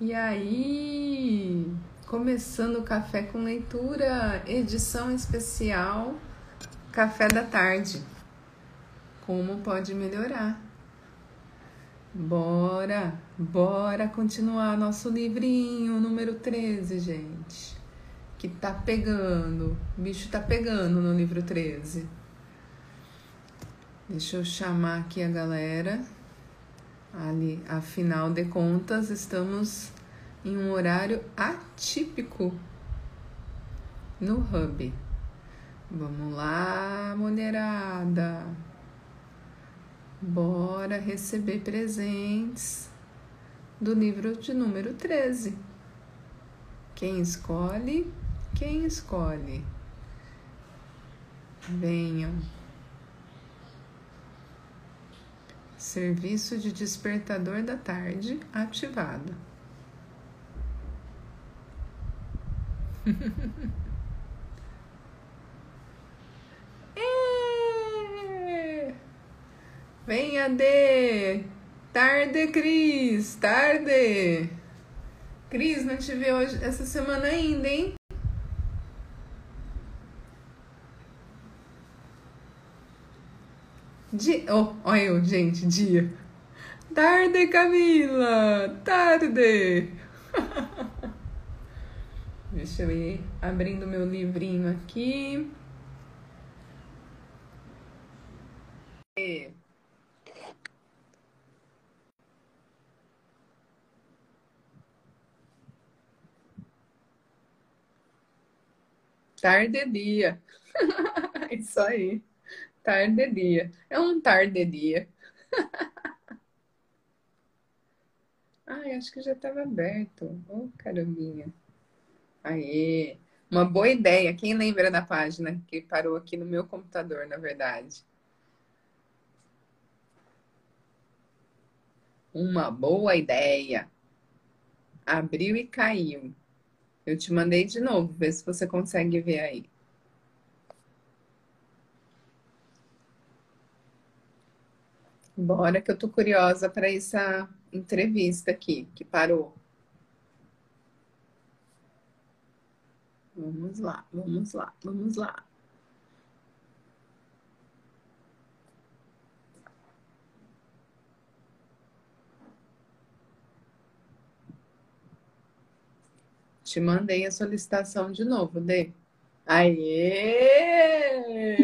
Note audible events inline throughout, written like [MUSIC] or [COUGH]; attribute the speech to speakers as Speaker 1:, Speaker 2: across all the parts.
Speaker 1: E aí, começando o Café com Leitura, edição especial Café da Tarde. Como pode melhorar? Bora, bora continuar nosso livrinho número 13, gente. Que tá pegando, o bicho tá pegando no livro 13. Deixa eu chamar aqui a galera ali, afinal de contas, estamos em um horário atípico no Hub. Vamos lá, mulherada. Bora receber presentes do livro de número 13. Quem escolhe? Quem escolhe? Venham. Serviço de despertador da tarde ativado. [LAUGHS] É! Venha de tarde, Cris, tarde. Cris, não te vi hoje essa semana ainda, hein? Dia. Oh, olha eu, gente, dia. Tarde, Camila! Tarde! [LAUGHS] Deixa eu ir abrindo meu livrinho aqui. Tarde dia. [LAUGHS] Isso aí. Tarde dia. É um tarde dia. [LAUGHS] Ai, acho que já estava aberto. Oh, carambinha. Aê. Uma boa ideia. Quem lembra da página que parou aqui no meu computador, na verdade? Uma boa ideia. Abriu e caiu. Eu te mandei de novo, vê se você consegue ver aí. Bora que eu tô curiosa para essa entrevista aqui, que parou. Vamos lá, vamos lá, vamos lá. Te mandei a solicitação de novo, Dê. Aê!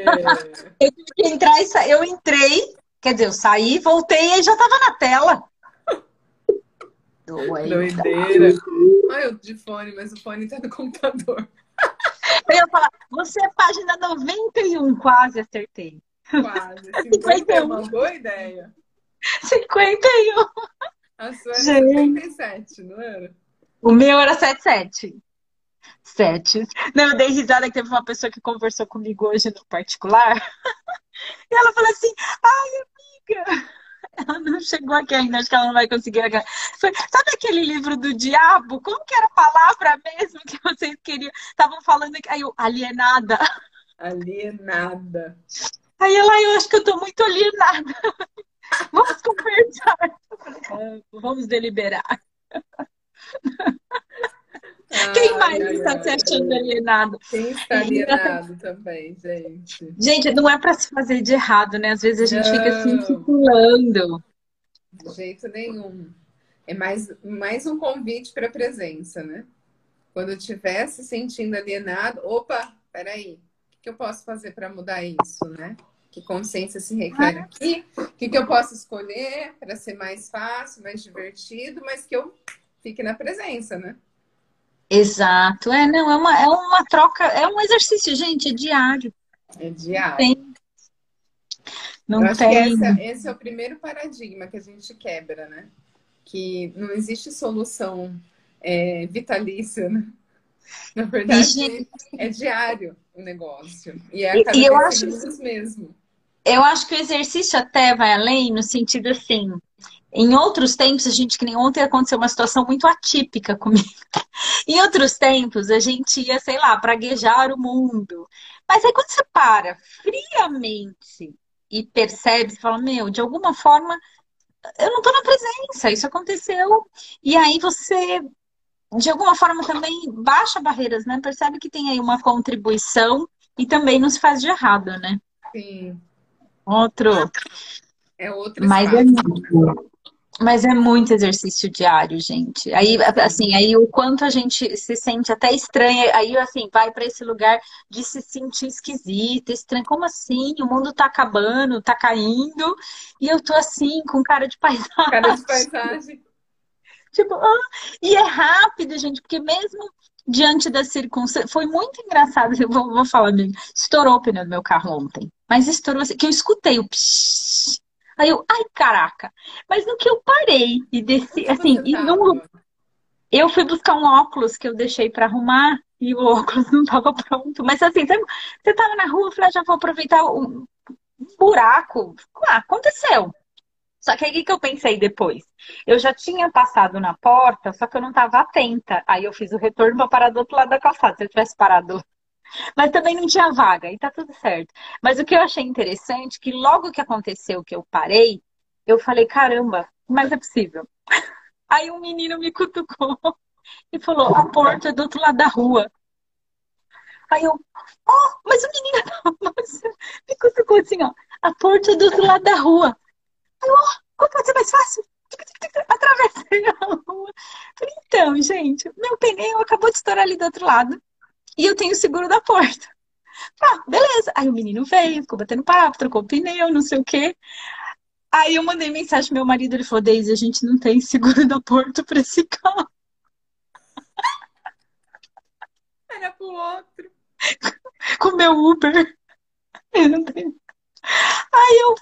Speaker 1: [LAUGHS]
Speaker 2: eu tive que entrar e sair. Eu entrei, Quer dizer, eu saí, voltei e já estava na tela.
Speaker 1: Doideira. Ai, eu de fone, mas o fone tá no computador. [LAUGHS]
Speaker 2: Eu ia falar, você é página 91, quase acertei.
Speaker 1: Quase. [LAUGHS] 51. É uma boa ideia.
Speaker 2: 51.
Speaker 1: A sua era Gente. 57, não era?
Speaker 2: O meu era 77. Sete. Não, eu dei risada que teve uma pessoa que conversou comigo hoje no particular. [LAUGHS] E ela falou assim: ai, ela não chegou aqui ainda, acho que ela não vai conseguir. Foi, sabe aquele livro do diabo? Como que era a palavra mesmo que vocês queriam? Estavam falando que. Aí eu, alienada.
Speaker 1: Alienada.
Speaker 2: Aí ela, eu acho que eu tô muito alienada. [LAUGHS] Vamos conversar. Vamos deliberar. [LAUGHS] Quem mais ai, está ai, se achando alienado?
Speaker 1: Quem está alienado também, gente?
Speaker 2: Gente, não é para se fazer de errado, né? Às vezes a gente não. fica assim circulando.
Speaker 1: De jeito nenhum. É mais, mais um convite para presença, né? Quando estiver se sentindo alienado, opa, peraí, o que eu posso fazer para mudar isso, né? Que consciência se requer aqui? O que, que eu posso escolher para ser mais fácil, mais divertido, mas que eu fique na presença, né?
Speaker 2: Exato. É, não, é uma, é uma troca, é um exercício, gente, é diário.
Speaker 1: É diário. Tem.
Speaker 2: Não
Speaker 1: Eu
Speaker 2: tem.
Speaker 1: que esse, é o primeiro paradigma que a gente quebra, né? Que não existe solução é, vitalícia, né? Na verdade, é diário o negócio. E é a cada e eu acho mesmo.
Speaker 2: Eu acho que o exercício até vai além no sentido assim, em outros tempos, a gente, que nem ontem aconteceu uma situação muito atípica comigo. [LAUGHS] em outros tempos, a gente ia, sei lá, praguejar o mundo. Mas aí quando você para friamente e percebe, você fala, meu, de alguma forma eu não tô na presença, isso aconteceu. E aí você, de alguma forma, também baixa barreiras, né? Percebe que tem aí uma contribuição e também não se faz de errado, né?
Speaker 1: Sim.
Speaker 2: Outro.
Speaker 1: É outro
Speaker 2: Mas é,
Speaker 1: espaço.
Speaker 2: Mas é muito exercício diário, gente. Aí, assim, aí o quanto a gente se sente até estranha, aí assim, vai para esse lugar de se sentir esquisita, estranho. Como assim? O mundo tá acabando, tá caindo, e eu tô assim, com cara de paisagem.
Speaker 1: Cara de paisagem. [LAUGHS]
Speaker 2: Tipo, ah, e é rápido, gente, porque mesmo diante das circunstâncias. Foi muito engraçado, [LAUGHS] eu vou, vou falar, amigo. Estourou o pneu do meu carro ontem. Mas estourou assim, que eu escutei o psh. Aí eu, ai, caraca. Mas no que eu parei e desci, assim, e no, eu fui buscar um óculos que eu deixei para arrumar e o [LAUGHS] óculos não estava pronto. Mas assim, você tava na rua, eu falei, ah, já vou aproveitar um buraco. Ah, aconteceu. Só que aí o que eu pensei depois? Eu já tinha passado na porta, só que eu não estava atenta. Aí eu fiz o retorno para parar do outro lado da calçada. Se eu tivesse parado mas também não tinha vaga, e tá tudo certo. Mas o que eu achei interessante, que logo que aconteceu que eu parei, eu falei, caramba, mas é possível. [LAUGHS] Aí um menino me cutucou [LAUGHS] e falou, a porta é do outro lado da rua. Aí eu, oh, mas o menino [LAUGHS] me cutucou assim, ó, a porta é do outro lado da rua. Aí eu, oh, como pode ser mais fácil? Atravessei a rua. Falei, então, gente, meu pneu acabou de estourar ali do outro lado e eu tenho o seguro da porta. Ah, beleza. Aí o menino veio, ficou batendo papo, trocou o pneu, não sei o quê. Aí eu mandei mensagem pro meu marido, ele falou, Deise, a gente não tem seguro da porta para esse carro. [LAUGHS]
Speaker 1: Era pro outro.
Speaker 2: Com meu Uber. Eu não tenho. Aí eu,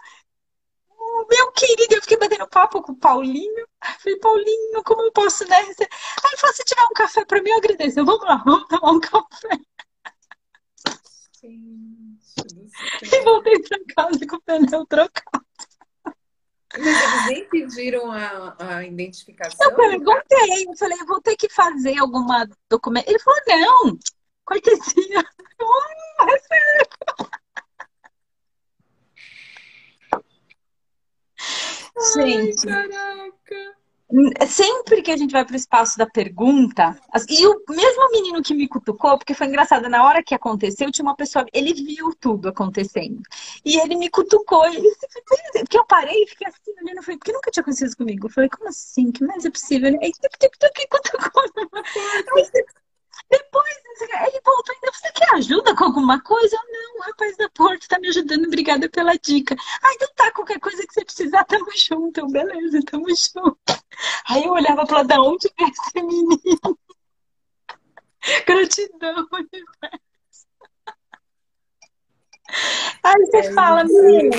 Speaker 2: meu querido, eu fiquei batendo papo com o Paulinho. Falei, Paulinho, como eu posso, né? Aí ele falou, se tiver um café pra mim, eu agradeço. Vamos lá, vamos tomar um café. e voltei pra casa com o pneu trocado.
Speaker 1: Eles nem pediram a, a identificação?
Speaker 2: Eu perguntei, eu falei, vou ter que fazer alguma documento. Ele falou, não, cortesia. Eu, é sério. Gente. Ai, caraca. Sempre que a gente vai para o espaço da pergunta, e o mesmo menino que me cutucou, porque foi engraçado, na hora que aconteceu, tinha uma pessoa, ele viu tudo acontecendo. E ele me cutucou, ele, porque eu parei e fiquei assim, olhando, falei, porque nunca tinha acontecido isso comigo? Eu falei, como assim? Que mais é possível? Aí, que cutucou. Depois, ele voltou ainda, você quer ajuda com alguma coisa? Eu, não, o rapaz da porta tá me ajudando, obrigada pela dica. Ah, então tá, qualquer coisa que você precisar, tamo junto. Beleza, tamo junto. Aí eu olhava pra da onde veio esse menino. [LAUGHS] Gratidão, universo. Aí você é, fala, menina,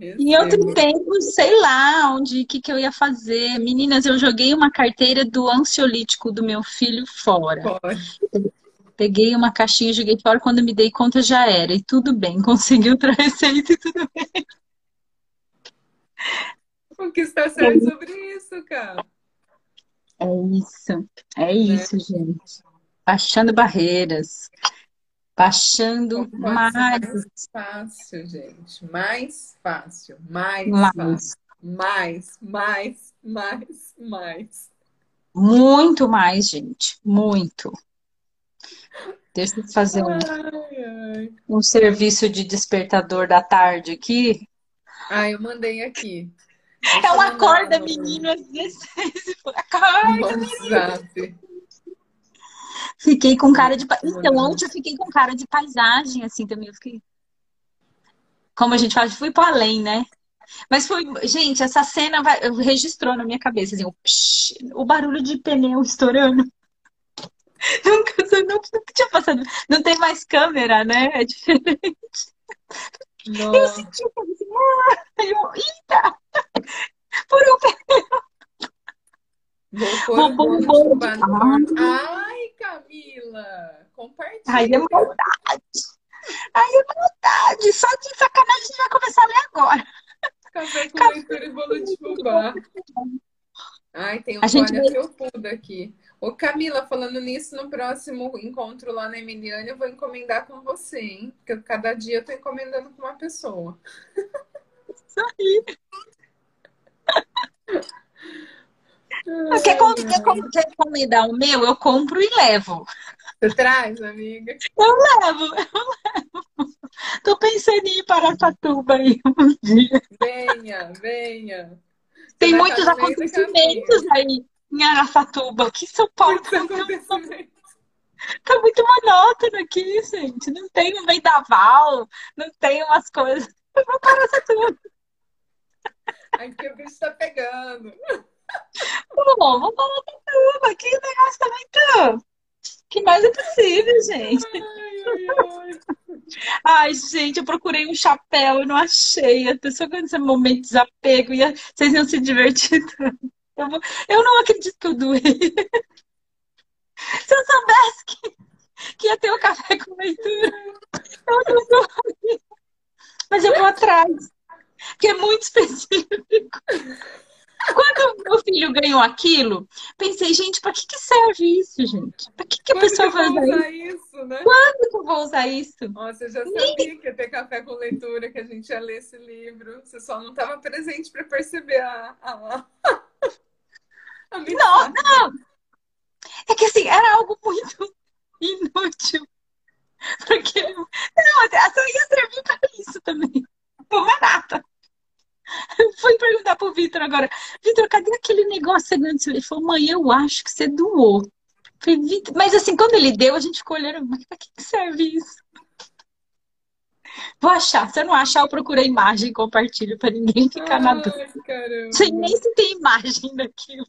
Speaker 2: em outro tempo, sei lá onde, que, que eu ia fazer. Meninas, eu joguei uma carteira do ansiolítico do meu filho fora. Pode. Peguei uma caixinha e joguei fora. Quando me dei conta, já era. E tudo bem, [LAUGHS] consegui outra receita e tudo bem.
Speaker 1: O que está sendo é. sobre isso, cara?
Speaker 2: É isso, é né? isso, gente. Baixando barreiras. Baixando mais...
Speaker 1: mais fácil, gente. Mais fácil. Mais, mais fácil. Mais, mais, mais, mais.
Speaker 2: Muito mais, gente. Muito. Deixa eu fazer um, ai, ai. um serviço de despertador da tarde aqui.
Speaker 1: Ah, eu mandei aqui.
Speaker 2: Ela acorda, menino, às 16 acorda, menino. Fiquei com cara de. Então, ontem eu fiquei com cara de paisagem, assim, também. Eu fiquei. Como a gente fala, fui para além, né? Mas foi. Gente, essa cena vai... registrou na minha cabeça, assim, o, psh, o barulho de pneu estourando. [LAUGHS] Nunca, nunca, nunca tinha passado. Não tem mais câmera, né? É diferente. Nossa. Eu senti assim, ah, eu, eita! [LAUGHS] Por um pneu.
Speaker 1: Vou pôr um bolo de... Ai, Camila! Compartilha.
Speaker 2: Ai, é maldade. Ai, é maldade. Só de sacanagem a gente vai começar a ler agora.
Speaker 1: Café com Café... leitura e bolo de fubá. Ai, tem um a gente vai... felpudo aqui. Ô, Camila, falando nisso, no próximo encontro lá na Emiliane, eu vou encomendar com você, hein? Porque cada dia eu tô encomendando com uma pessoa.
Speaker 2: Isso aí. Quer, com, quer, com, quer encomendar o meu? Eu compro e levo.
Speaker 1: Você traz, amiga?
Speaker 2: Eu levo, eu levo. Tô pensando em ir para Aracatuba aí um dia.
Speaker 1: Venha, venha.
Speaker 2: Tem muitos acontecimentos aí em Aracatuba, que São Paulo tá muito, tá muito monótono aqui, gente. Não tem um vendaval, não tem umas coisas. Eu vou para Aracatuba.
Speaker 1: Aqui o bicho tá pegando.
Speaker 2: Bom, vamos para Aracatuba. Aqui o negócio tá muito... que mais é possível, gente? Ai, ai, ai. Ai, gente, eu procurei um chapéu e não achei. A pessoa quando esse momento de desapego, ia... vocês iam se divertir Eu, vou... eu não acredito que eu doei. Se eu soubesse que, que ia ter o um café com leitura, eu não doei. Mas eu vou atrás, que é muito específico. Quando meu filho ganhou aquilo, pensei, gente, para que, que serve isso, gente? Para que, que a
Speaker 1: Quando
Speaker 2: pessoa
Speaker 1: vai
Speaker 2: usar
Speaker 1: isso? isso? né?
Speaker 2: Quando que eu vou usar isso?
Speaker 1: Nossa, eu já sabia que ia ter café com leitura, que a gente ia ler esse livro. Você só não estava presente para perceber a, a,
Speaker 2: a Não, não! É que assim, era algo muito inútil. Porque. Não, só ia servir para isso também. Não é nada. Fui Vitor agora, Vitor, cadê aquele negócio? Ele falou, mãe, eu acho que você doou. Falei, mas assim, quando ele deu, a gente ficou olhando, mas pra que serve isso? Vou achar. Se eu não achar, eu procuro a imagem e compartilho para ninguém ficar Ai, na dúvida. Sem nem se tem imagem daquilo.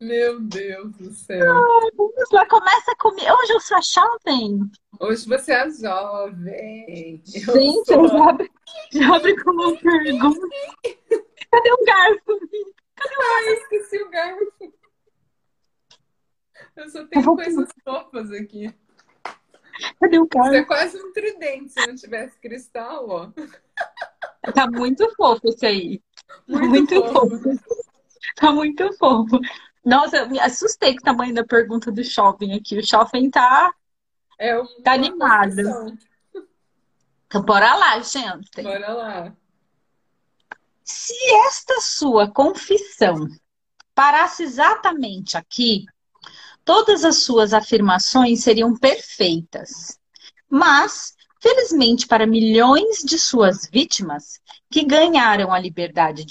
Speaker 1: Meu Deus do céu.
Speaker 2: Ai, vamos lá, começa comigo. Hoje eu sou a jovem.
Speaker 1: Hoje você é jovem.
Speaker 2: Eu Gente, sou... já, abre, já abre com uma pergunta. [LAUGHS] Cadê o garfo?
Speaker 1: Cadê o Ai, esqueci o garfo. Eu só tenho eu coisas fofas aqui.
Speaker 2: Cadê o garfo?
Speaker 1: Isso é quase um tridente se não tivesse cristal, ó.
Speaker 2: Tá muito fofo esse aí. Muito, muito fofo. fofo. Tá muito fofo. Nossa, eu me assustei com o tamanho da pergunta do shopping aqui. O shopping tá,
Speaker 1: é
Speaker 2: tá animado. Então, bora lá, gente.
Speaker 1: Bora lá.
Speaker 2: Se esta sua confissão parasse exatamente aqui, todas as suas afirmações seriam perfeitas. Mas, felizmente para milhões de suas vítimas que ganharam a liberdade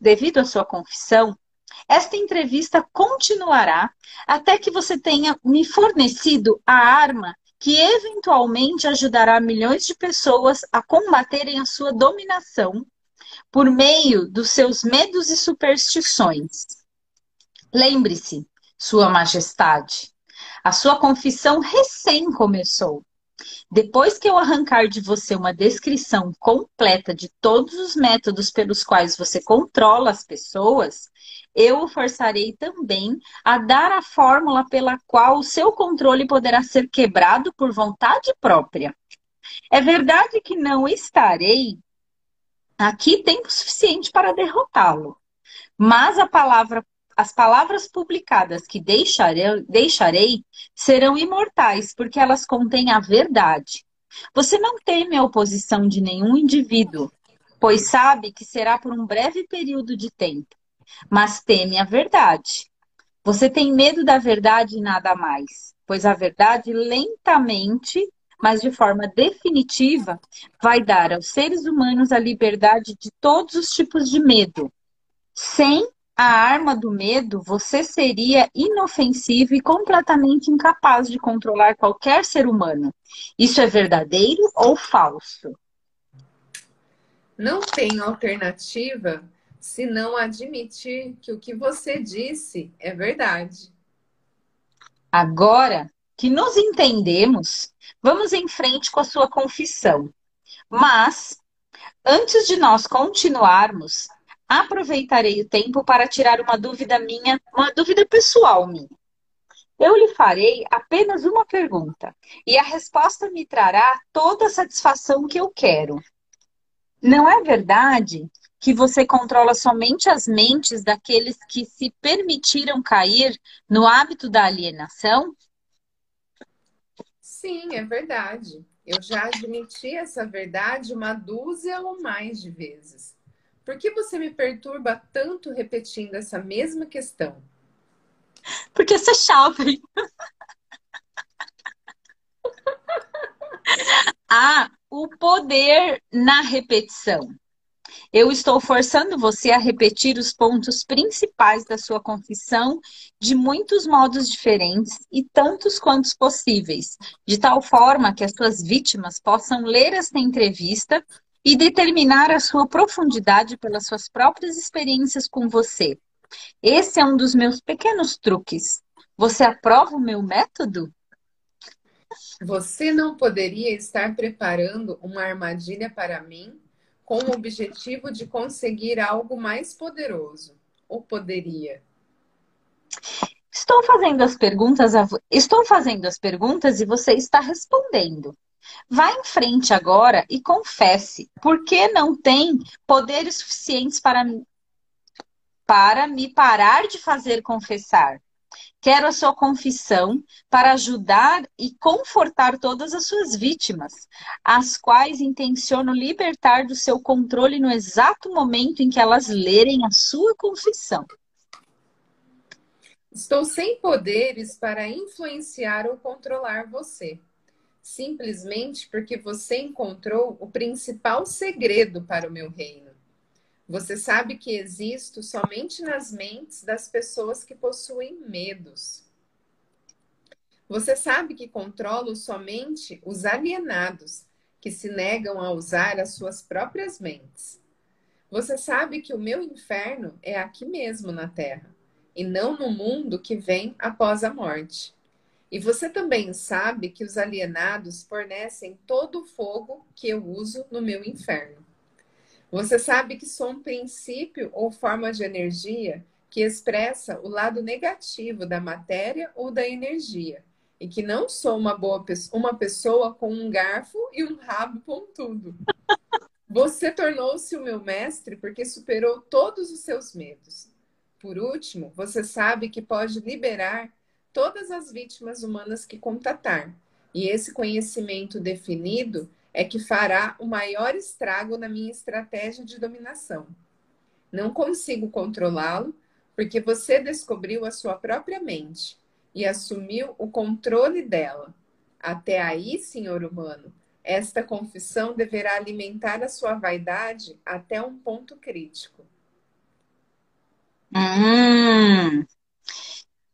Speaker 2: devido à sua confissão, esta entrevista continuará até que você tenha me fornecido a arma que eventualmente ajudará milhões de pessoas a combaterem a sua dominação por meio dos seus medos e superstições. Lembre-se, Sua Majestade, a sua confissão recém começou. Depois que eu arrancar de você uma descrição completa de todos os métodos pelos quais você controla as pessoas, eu o forçarei também a dar a fórmula pela qual o seu controle poderá ser quebrado por vontade própria. É verdade que não estarei aqui tempo suficiente para derrotá-lo, mas palavra as palavras publicadas que deixarei, deixarei, serão imortais, porque elas contêm a verdade. Você não teme a oposição de nenhum indivíduo, pois sabe que será por um breve período de tempo mas teme a verdade. Você tem medo da verdade e nada mais, pois a verdade lentamente, mas de forma definitiva, vai dar aos seres humanos a liberdade de todos os tipos de medo. Sem a arma do medo, você seria inofensivo e completamente incapaz de controlar qualquer ser humano. Isso é verdadeiro ou falso?
Speaker 1: Não tem alternativa se não admitir que o que você disse é verdade.
Speaker 2: Agora que nos entendemos, vamos em frente com a sua confissão. Mas, antes de nós continuarmos, aproveitarei o tempo para tirar uma dúvida minha, uma dúvida pessoal minha. Eu lhe farei apenas uma pergunta e a resposta me trará toda a satisfação que eu quero. Não é verdade que você controla somente as mentes daqueles que se permitiram cair no hábito da alienação?
Speaker 1: Sim, é verdade. Eu já admiti essa verdade uma dúzia ou mais de vezes. Por que você me perturba tanto repetindo essa mesma questão?
Speaker 2: Porque você é chave. Há o poder na repetição. Eu estou forçando você a repetir os pontos principais da sua confissão de muitos modos diferentes e tantos quantos possíveis, de tal forma que as suas vítimas possam ler esta entrevista e determinar a sua profundidade pelas suas próprias experiências com você. Esse é um dos meus pequenos truques. Você aprova o meu método?
Speaker 1: Você não poderia estar preparando uma armadilha para mim com o objetivo de conseguir algo mais poderoso? Ou poderia?
Speaker 2: Estou fazendo as perguntas, estou fazendo as perguntas e você está respondendo. Vá em frente agora e confesse, por que não tem poderes suficientes para para me parar de fazer confessar? Quero a sua confissão para ajudar e confortar todas as suas vítimas, as quais intenciono libertar do seu controle no exato momento em que elas lerem a sua confissão.
Speaker 1: Estou sem poderes para influenciar ou controlar você, simplesmente porque você encontrou o principal segredo para o meu reino. Você sabe que existo somente nas mentes das pessoas que possuem medos. Você sabe que controlo somente os alienados que se negam a usar as suas próprias mentes. Você sabe que o meu inferno é aqui mesmo na Terra e não no mundo que vem após a morte. E você também sabe que os alienados fornecem todo o fogo que eu uso no meu inferno. Você sabe que sou um princípio ou forma de energia que expressa o lado negativo da matéria ou da energia, e que não sou uma boa uma pessoa com um garfo e um rabo pontudo. Você tornou-se o meu mestre porque superou todos os seus medos. Por último, você sabe que pode liberar todas as vítimas humanas que contatar. E esse conhecimento definido é que fará o maior estrago na minha estratégia de dominação. Não consigo controlá-lo porque você descobriu a sua própria mente e assumiu o controle dela. Até aí, senhor humano, esta confissão deverá alimentar a sua vaidade até um ponto crítico.
Speaker 2: Hum,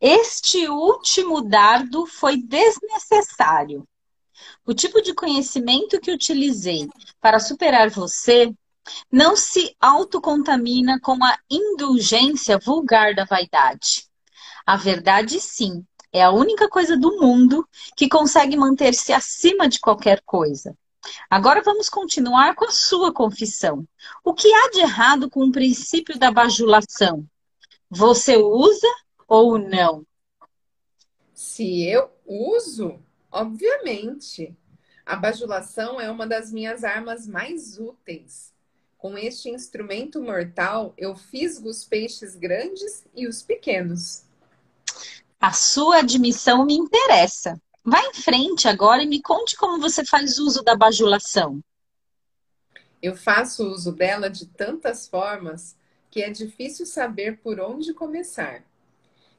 Speaker 2: este último dardo foi desnecessário. O tipo de conhecimento que utilizei para superar você não se autocontamina com a indulgência vulgar da vaidade. A verdade, sim, é a única coisa do mundo que consegue manter-se acima de qualquer coisa. Agora vamos continuar com a sua confissão. O que há de errado com o princípio da bajulação? Você usa ou não?
Speaker 1: Se eu uso, Obviamente. A bajulação é uma das minhas armas mais úteis. Com este instrumento mortal, eu fisgo os peixes grandes e os pequenos.
Speaker 2: A sua admissão me interessa. Vá em frente agora e me conte como você faz uso da bajulação.
Speaker 1: Eu faço uso dela de tantas formas que é difícil saber por onde começar.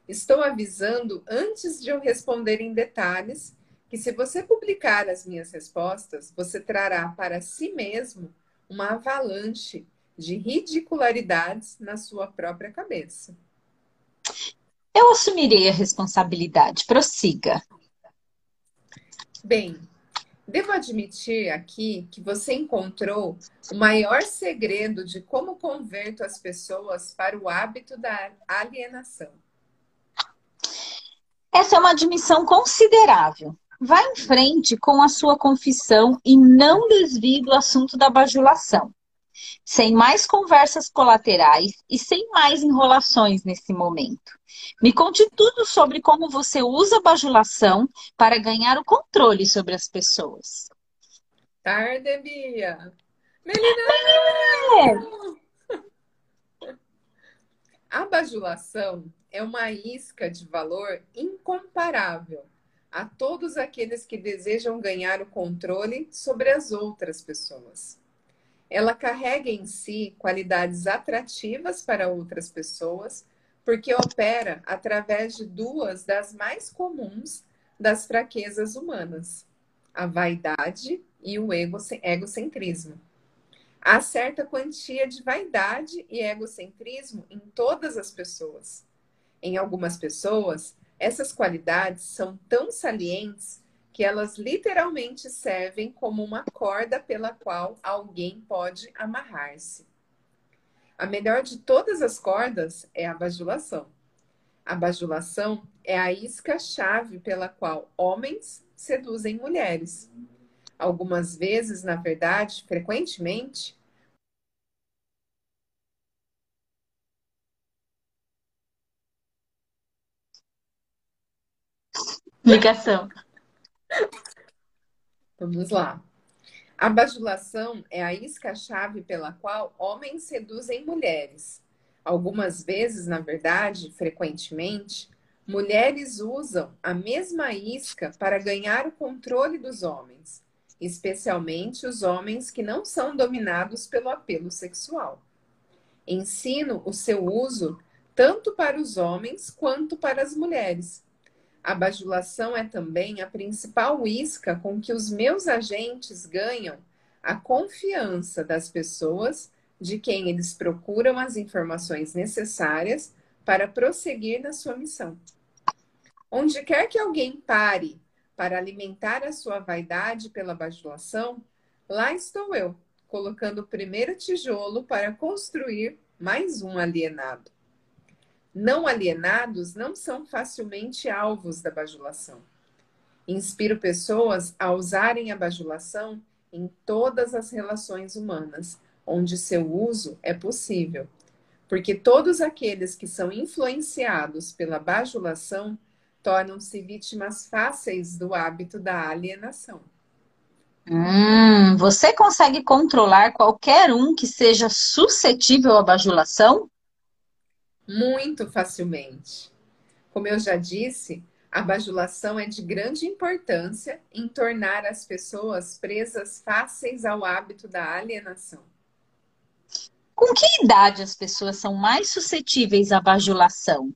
Speaker 1: Estou avisando antes de eu responder em detalhes que se você publicar as minhas respostas, você trará para si mesmo uma avalanche de ridicularidades na sua própria cabeça.
Speaker 2: Eu assumirei a responsabilidade. Prossiga.
Speaker 1: Bem, devo admitir aqui que você encontrou o maior segredo de como converto as pessoas para o hábito da alienação.
Speaker 2: Essa é uma admissão considerável. Vá em frente com a sua confissão e não desvie do assunto da bajulação. Sem mais conversas colaterais e sem mais enrolações nesse momento. Me conte tudo sobre como você usa a bajulação para ganhar o controle sobre as pessoas.
Speaker 1: Tarde, Bia. Melina! A bajulação é uma isca de valor incomparável a todos aqueles que desejam ganhar o controle sobre as outras pessoas. ela carrega em si qualidades atrativas para outras pessoas, porque opera através de duas das mais comuns das fraquezas humanas: a vaidade e o egocentrismo. Há certa quantia de vaidade e egocentrismo em todas as pessoas. Em algumas pessoas, essas qualidades são tão salientes que elas literalmente servem como uma corda pela qual alguém pode amarrar-se. A melhor de todas as cordas é a bajulação. A bajulação é a isca-chave pela qual homens seduzem mulheres. Algumas vezes, na verdade, frequentemente,
Speaker 2: Ligação.
Speaker 1: Vamos lá. A bajulação é a isca-chave pela qual homens seduzem mulheres. Algumas vezes, na verdade, frequentemente, mulheres usam a mesma isca para ganhar o controle dos homens, especialmente os homens que não são dominados pelo apelo sexual. Ensino o seu uso tanto para os homens quanto para as mulheres a bajulação é também a principal isca com que os meus agentes ganham a confiança das pessoas de quem eles procuram as informações necessárias para prosseguir na sua missão. Onde quer que alguém pare para alimentar a sua vaidade pela bajulação, lá estou eu, colocando o primeiro tijolo para construir mais um alienado não alienados não são facilmente alvos da bajulação. Inspiro pessoas a usarem a bajulação em todas as relações humanas, onde seu uso é possível. Porque todos aqueles que são influenciados pela bajulação tornam-se vítimas fáceis do hábito da alienação.
Speaker 2: Hum, você consegue controlar qualquer um que seja suscetível à bajulação?
Speaker 1: Muito facilmente. Como eu já disse, a bajulação é de grande importância em tornar as pessoas presas fáceis ao hábito da alienação.
Speaker 2: Com que idade as pessoas são mais suscetíveis à bajulação?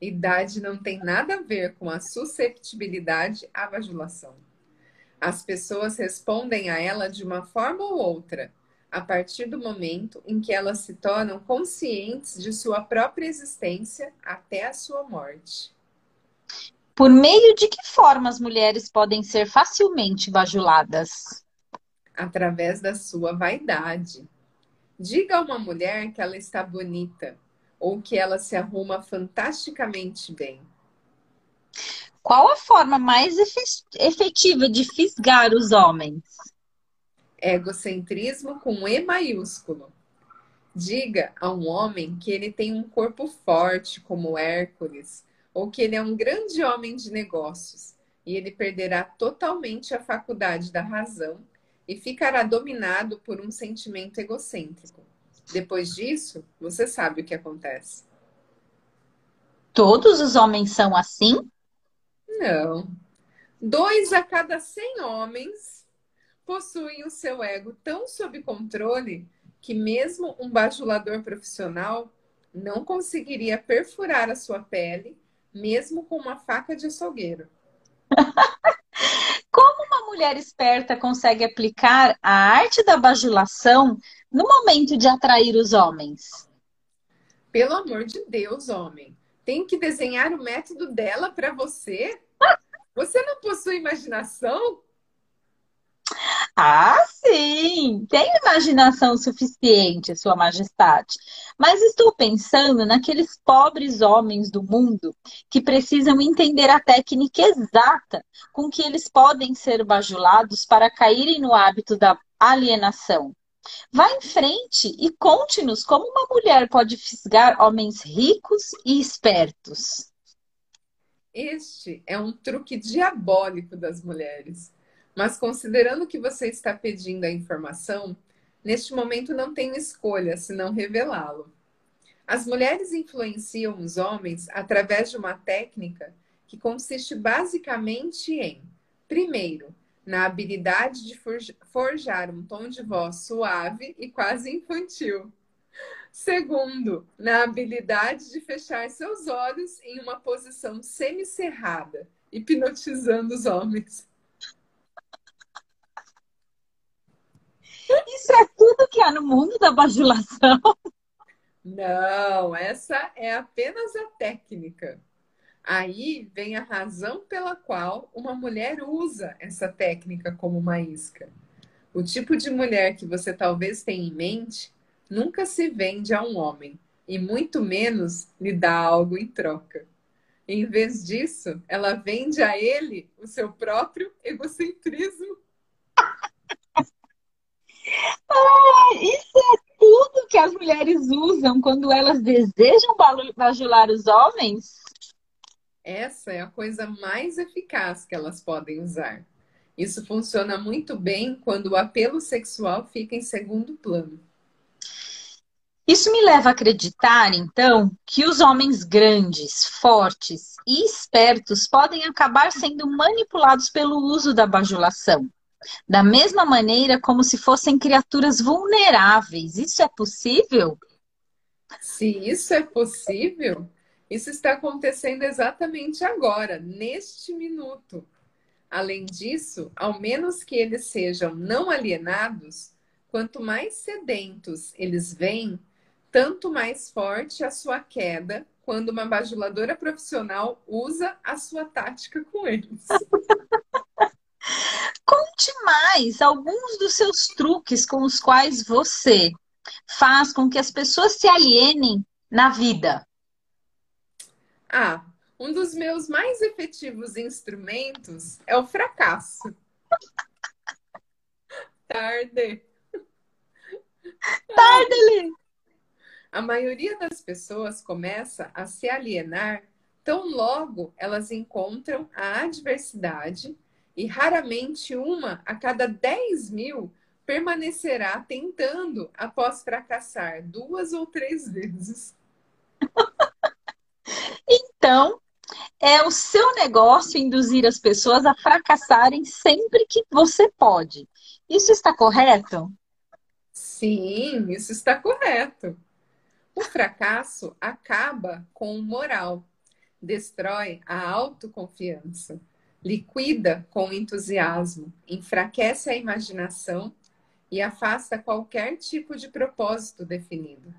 Speaker 1: Idade não tem nada a ver com a susceptibilidade à bajulação. As pessoas respondem a ela de uma forma ou outra, a partir do momento em que elas se tornam conscientes de sua própria existência até a sua morte.
Speaker 2: Por meio de que forma as mulheres podem ser facilmente bajuladas?
Speaker 1: Através da sua vaidade. Diga a uma mulher que ela está bonita ou que ela se arruma fantasticamente bem.
Speaker 2: Qual a forma mais efetiva de fisgar os homens?
Speaker 1: Egocentrismo com E maiúsculo. Diga a um homem que ele tem um corpo forte como Hércules, ou que ele é um grande homem de negócios, e ele perderá totalmente a faculdade da razão e ficará dominado por um sentimento egocêntrico. Depois disso, você sabe o que acontece.
Speaker 2: Todos os homens são assim?
Speaker 1: Não. Dois a cada cem homens possuem o seu ego tão sob controle que mesmo um bajulador profissional não conseguiria perfurar a sua pele, mesmo com uma faca de açougueiro. [LAUGHS]
Speaker 2: Como uma mulher esperta consegue aplicar a arte da bajulação no momento de atrair os homens?
Speaker 1: Pelo amor de Deus, homem, tem que desenhar o método dela para você? [LAUGHS] Você não possui imaginação?
Speaker 2: Ah, sim! Tenho imaginação suficiente, Sua Majestade. Mas estou pensando naqueles pobres homens do mundo que precisam entender a técnica exata com que eles podem ser bajulados para caírem no hábito da alienação. Vá em frente e conte-nos como uma mulher pode fisgar homens ricos e espertos.
Speaker 1: Este é um truque diabólico das mulheres. Mas considerando que você está pedindo a informação, neste momento não tenho escolha senão revelá-lo. As mulheres influenciam os homens através de uma técnica que consiste basicamente em, primeiro, na habilidade de forjar um tom de voz suave e quase infantil. Segundo, na habilidade de fechar seus olhos em uma posição semicerrada, hipnotizando os homens.
Speaker 2: Isso é tudo que há no mundo da bajulação?
Speaker 1: Não, essa é apenas a técnica. Aí vem a razão pela qual uma mulher usa essa técnica como uma isca. O tipo de mulher que você talvez tenha em mente nunca se vende a um homem e muito menos lhe dá algo em troca. Em vez disso, ela vende a ele o seu próprio egocentrismo.
Speaker 2: Ah, isso é tudo que as mulheres usam quando elas desejam bajular os homens?
Speaker 1: Essa é a coisa mais eficaz que elas podem usar. Isso funciona muito bem quando o apelo sexual fica em segundo plano.
Speaker 2: Isso me leva a acreditar, então, que os homens grandes, fortes e espertos podem acabar sendo manipulados pelo uso da bajulação. Da mesma maneira como se fossem criaturas vulneráveis. Isso é possível?
Speaker 1: Se isso é possível, isso está acontecendo exatamente agora, neste minuto. Além disso, ao menos que eles sejam não alienados, quanto mais sedentos eles vêm, tanto mais forte a sua queda quando uma bajuladora profissional usa a sua tática com eles. [LAUGHS]
Speaker 2: Conte mais alguns dos seus truques com os quais você faz com que as pessoas se alienem na vida.
Speaker 1: Ah, um dos meus mais efetivos instrumentos é o fracasso. [LAUGHS] Tarde. [LAUGHS]
Speaker 2: Tarde,
Speaker 1: A maioria das pessoas começa a se alienar tão logo elas encontram a adversidade e raramente uma a cada 10 mil permanecerá tentando após fracassar duas ou três vezes. [LAUGHS]
Speaker 2: Então, é o seu negócio induzir as pessoas a fracassarem sempre que você pode. Isso está correto?
Speaker 1: Sim, isso está correto. O fracasso acaba com o moral, destrói a autoconfiança, liquida com entusiasmo, enfraquece a imaginação e afasta qualquer tipo de propósito definido.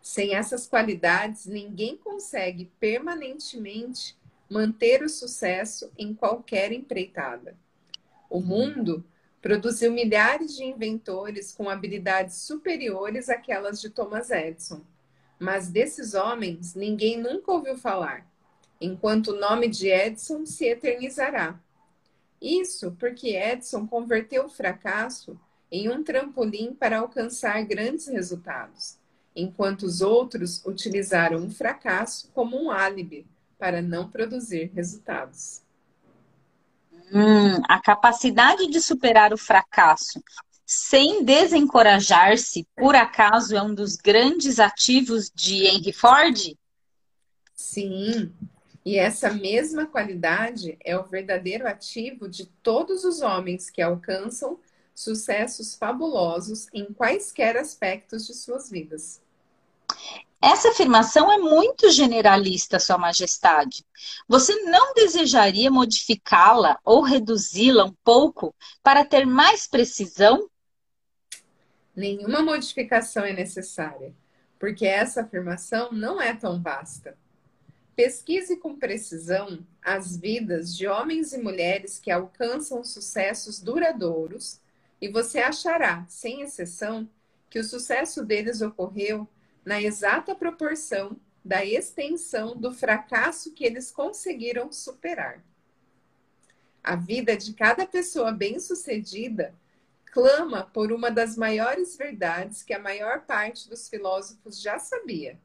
Speaker 1: Sem essas qualidades, ninguém consegue permanentemente manter o sucesso em qualquer empreitada. O mundo produziu milhares de inventores com habilidades superiores àquelas de Thomas Edison, mas desses homens ninguém nunca ouviu falar, enquanto o nome de Edison se eternizará. Isso porque Edison converteu o fracasso em um trampolim para alcançar grandes resultados enquanto os outros utilizaram o fracasso como um álibi para não produzir resultados.
Speaker 2: Hum, a capacidade de superar o fracasso sem desencorajar-se, por acaso, é um dos grandes ativos de Henry Ford?
Speaker 1: Sim, e essa mesma qualidade é o verdadeiro ativo de todos os homens que alcançam sucessos fabulosos em quaisquer aspectos de suas vidas.
Speaker 2: Essa afirmação é muito generalista, Sua Majestade. Você não desejaria modificá-la ou reduzi-la um pouco para ter mais precisão?
Speaker 1: Nenhuma modificação é necessária, porque essa afirmação não é tão vasta. Pesquise com precisão as vidas de homens e mulheres que alcançam sucessos duradouros e você achará, sem exceção, que o sucesso deles ocorreu na exata proporção da extensão do fracasso que eles conseguiram superar. A vida de cada pessoa bem-sucedida clama por uma das maiores verdades que a maior parte dos filósofos já sabia.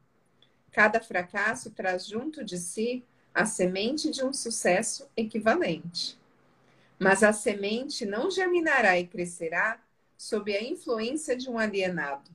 Speaker 1: Cada fracasso traz junto de si a semente de um sucesso equivalente. Mas a semente não germinará e crescerá sob a influência de um alienado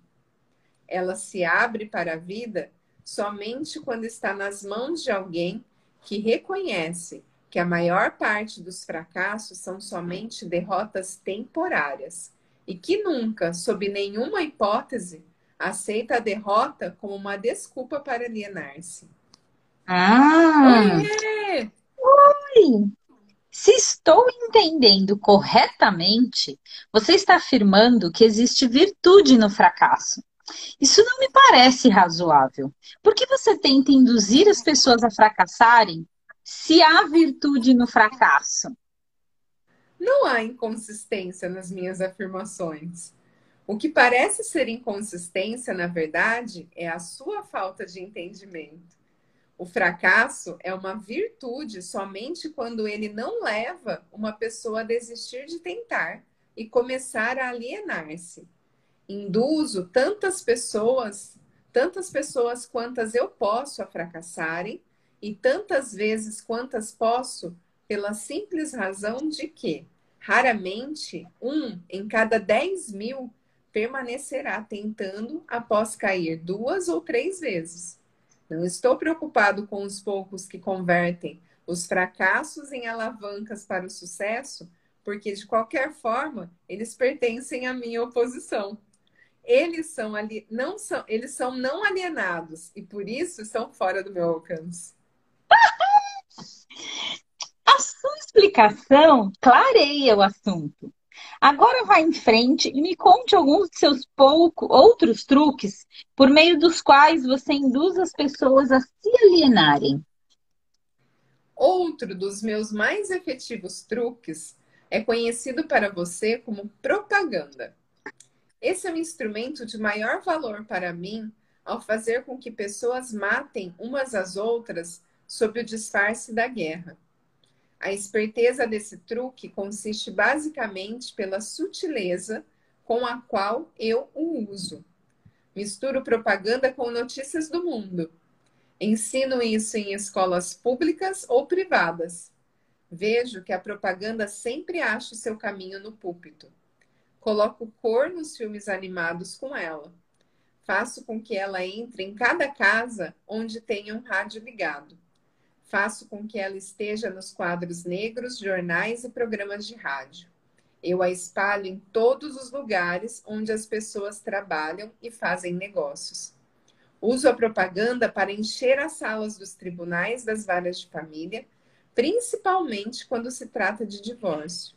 Speaker 1: ela se abre para a vida somente quando está nas mãos de alguém que reconhece que a maior parte dos fracassos são somente derrotas temporárias e que nunca, sob nenhuma hipótese, aceita a derrota como uma desculpa para alienar-se.
Speaker 2: Ah! Oiê! Oi! Se estou entendendo corretamente, você está afirmando que existe virtude no fracasso. Isso não me parece razoável. Por que você tenta induzir as pessoas a fracassarem se há virtude no fracasso?
Speaker 1: Não há inconsistência nas minhas afirmações. O que parece ser inconsistência, na verdade, é a sua falta de entendimento. O fracasso é uma virtude somente quando ele não leva uma pessoa a desistir de tentar e começar a alienar-se. Induzo tantas pessoas, tantas pessoas quantas eu posso a fracassarem e tantas vezes quantas posso, pela simples razão de que, raramente, um em cada dez mil permanecerá tentando após cair duas ou três vezes. Não estou preocupado com os poucos que convertem os fracassos em alavancas para o sucesso, porque de qualquer forma eles pertencem à minha oposição. Eles são ali, não são, eles são não alienados e por isso estão fora do meu alcance. [LAUGHS]
Speaker 2: A sua explicação clareia o assunto. Agora vá em frente e me conte alguns de seus poucos outros truques por meio dos quais você induz as pessoas a se alienarem.
Speaker 1: Outro dos meus mais efetivos truques é conhecido para você como propaganda. Esse é um instrumento de maior valor para mim ao fazer com que pessoas matem umas às outras sob o disfarce da guerra. A esperteza desse truque consiste basicamente pela sutileza com a qual eu o uso. Misturo propaganda com notícias do mundo. Ensino isso em escolas públicas ou privadas. Vejo que a propaganda sempre acha o seu caminho no púlpito. Coloco cor nos filmes animados com ela. Faço com que ela entre em cada casa onde tenha um rádio ligado faço com que ela esteja nos quadros negros, jornais e programas de rádio. Eu a espalho em todos os lugares onde as pessoas trabalham e fazem negócios. Uso a propaganda para encher as salas dos tribunais das varas de família, principalmente quando se trata de divórcio.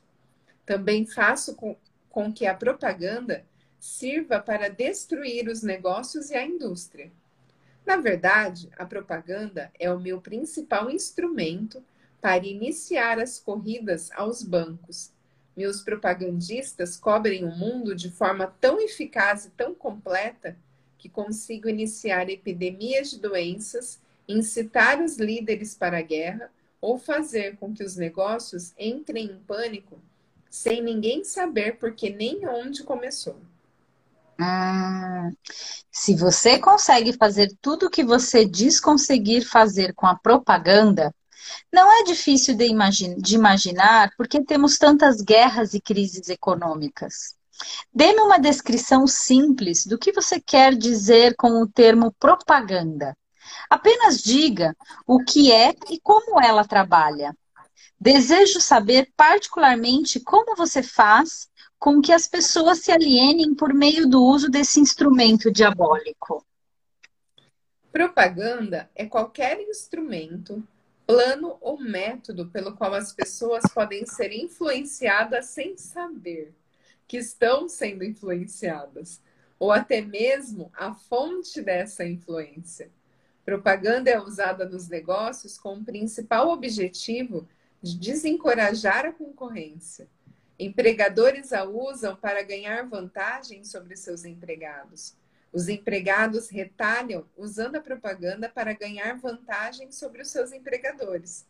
Speaker 1: Também faço com, com que a propaganda sirva para destruir os negócios e a indústria. Na verdade, a propaganda é o meu principal instrumento para iniciar as corridas aos bancos. Meus propagandistas cobrem o mundo de forma tão eficaz e tão completa que consigo iniciar epidemias de doenças, incitar os líderes para a guerra ou fazer com que os negócios entrem em pânico sem ninguém saber por que nem onde começou.
Speaker 2: Hum, se você consegue fazer tudo o que você diz conseguir fazer com a propaganda, não é difícil de, imagine, de imaginar porque temos tantas guerras e crises econômicas. Dê-me uma descrição simples do que você quer dizer com o termo propaganda. Apenas diga o que é e como ela trabalha. Desejo saber particularmente como você faz com que as pessoas se alienem por meio do uso desse instrumento diabólico?
Speaker 1: Propaganda é qualquer instrumento, plano ou método pelo qual as pessoas podem ser influenciadas sem saber que estão sendo influenciadas, ou até mesmo a fonte dessa influência. Propaganda é usada nos negócios com o principal objetivo de desencorajar a concorrência Empregadores a usam para ganhar vantagem sobre seus empregados. Os empregados retalham usando a propaganda para ganhar vantagem sobre os seus empregadores.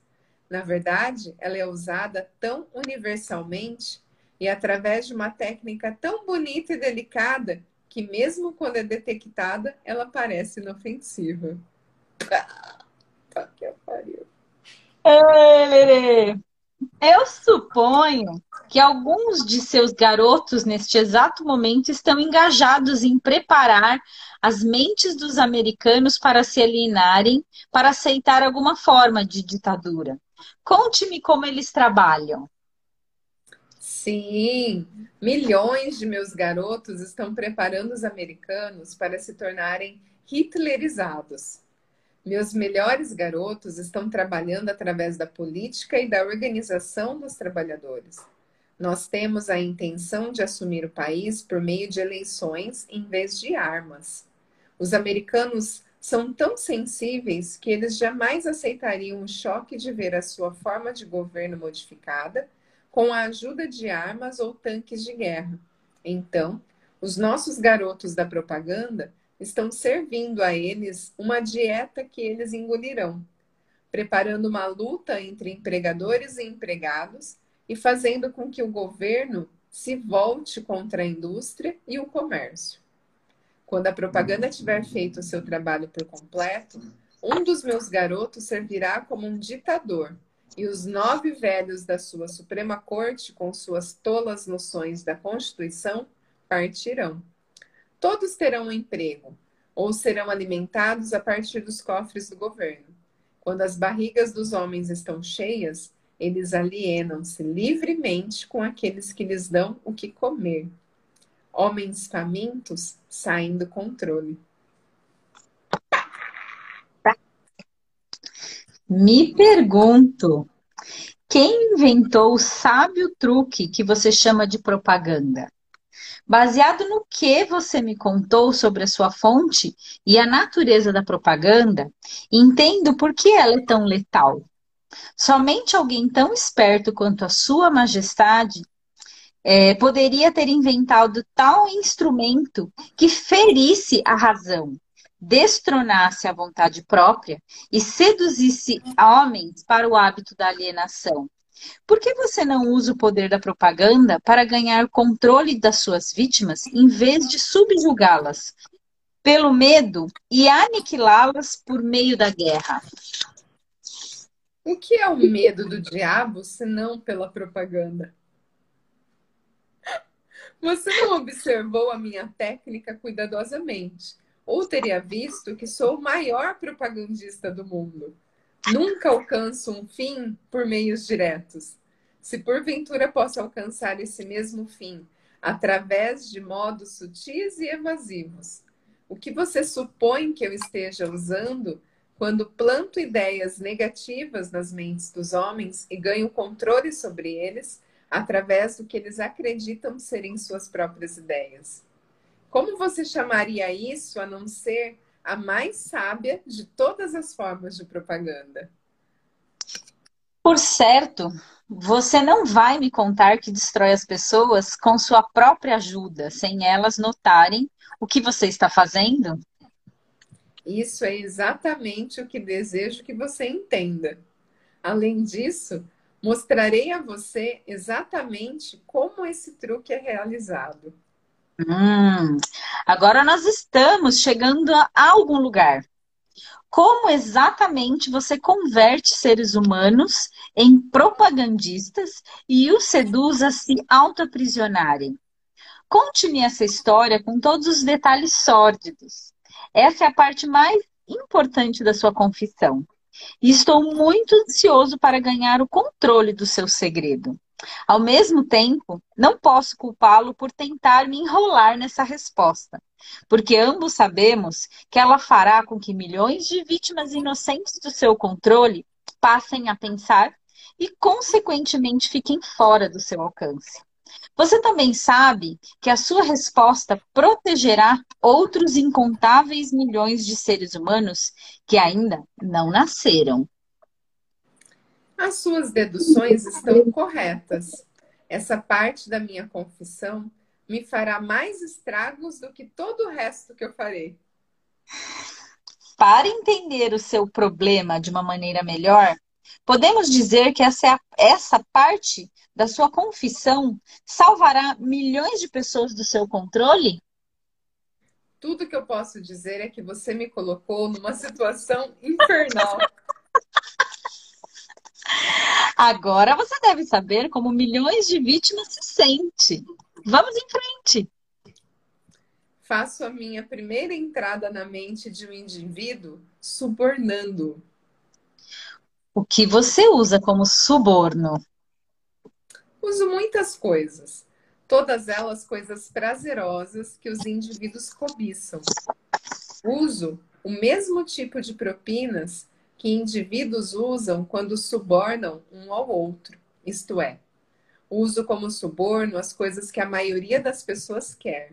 Speaker 1: Na verdade, ela é usada tão universalmente e através de uma técnica tão bonita e delicada que, mesmo quando é detectada, ela parece inofensiva. [LAUGHS]
Speaker 2: Tá que pariu. Ei, eu suponho que alguns de seus garotos, neste exato momento, estão engajados em preparar as mentes dos americanos para se alienarem, para aceitar alguma forma de ditadura. Conte-me como eles trabalham.
Speaker 1: Sim, milhões de meus garotos estão preparando os americanos para se tornarem hitlerizados. Meus melhores garotos estão trabalhando através da política e da organização dos trabalhadores. Nós temos a intenção de assumir o país por meio de eleições em vez de armas. Os americanos são tão sensíveis que eles jamais aceitariam o choque de ver a sua forma de governo modificada com a ajuda de armas ou tanques de guerra. Então, os nossos garotos da propaganda estão servindo a eles uma dieta que eles engolirão, preparando uma luta entre empregadores e empregados e fazendo com que o governo se volte contra a indústria e o comércio. Quando a propaganda tiver feito o seu trabalho por completo, um dos meus garotos servirá como um ditador, e os nove velhos da sua Suprema Corte, com suas tolas noções da Constituição, partirão. Todos terão um emprego, ou serão alimentados a partir dos cofres do governo. Quando as barrigas dos homens estão cheias, eles alienam-se livremente com aqueles que lhes dão o que comer. Homens famintos saem do controle.
Speaker 2: Me pergunto, quem inventou o sábio truque que você chama de propaganda? Baseado no que você me contou sobre a sua fonte e a natureza da propaganda, entendo por que ela é tão letal. Somente alguém tão esperto quanto a Sua Majestade é, poderia ter inventado tal instrumento que ferisse a razão, destronasse a vontade própria e seduzisse homens para o hábito da alienação. Por que você não usa o poder da propaganda para ganhar controle das suas vítimas em vez de subjugá-las pelo medo e aniquilá-las por meio da guerra?
Speaker 1: O que é o medo do diabo se não pela propaganda? Você não observou a minha técnica cuidadosamente, ou teria visto que sou o maior propagandista do mundo. Nunca alcanço um fim por meios diretos. Se porventura posso alcançar esse mesmo fim através de modos sutis e evasivos, o que você supõe que eu esteja usando quando planto ideias negativas nas mentes dos homens e ganho controle sobre eles através do que eles acreditam serem suas próprias ideias. Como você chamaria isso a não ser a mais sábia de todas as formas de propaganda?
Speaker 2: Por certo, você não vai me contar que destrói as pessoas com sua própria ajuda, sem elas notarem o que você está fazendo?
Speaker 1: Isso é exatamente o que desejo que você entenda. Além disso, mostrarei a você exatamente como esse truque é realizado.
Speaker 2: Hum, agora nós estamos chegando a algum lugar. Como exatamente você converte seres humanos em propagandistas e os seduz a se autoaprisionarem? Conte-me essa história com todos os detalhes sórdidos. Essa é a parte mais importante da sua confissão. E estou muito ansioso para ganhar o controle do seu segredo. Ao mesmo tempo, não posso culpá-lo por tentar me enrolar nessa resposta, porque ambos sabemos que ela fará com que milhões de vítimas inocentes do seu controle passem a pensar e, consequentemente, fiquem fora do seu alcance. Você também sabe que a sua resposta protegerá outros incontáveis milhões de seres humanos que ainda não nasceram.
Speaker 1: As suas deduções estão corretas. Essa parte da minha confissão me fará mais estragos do que todo o resto que eu farei.
Speaker 2: Para entender o seu problema de uma maneira melhor, podemos dizer que essa, é essa parte da sua confissão salvará milhões de pessoas do seu controle?
Speaker 1: Tudo que eu posso dizer é que você me colocou numa situação infernal.
Speaker 2: Agora você deve saber como milhões de vítimas se sentem. Vamos em frente.
Speaker 1: Faço a minha primeira entrada na mente de um indivíduo subornando.
Speaker 2: O que você usa como suborno?
Speaker 1: Uso muitas coisas, todas elas coisas prazerosas que os indivíduos cobiçam. Uso o mesmo tipo de propinas que indivíduos usam quando subornam um ao outro, isto é, uso como suborno as coisas que a maioria das pessoas quer.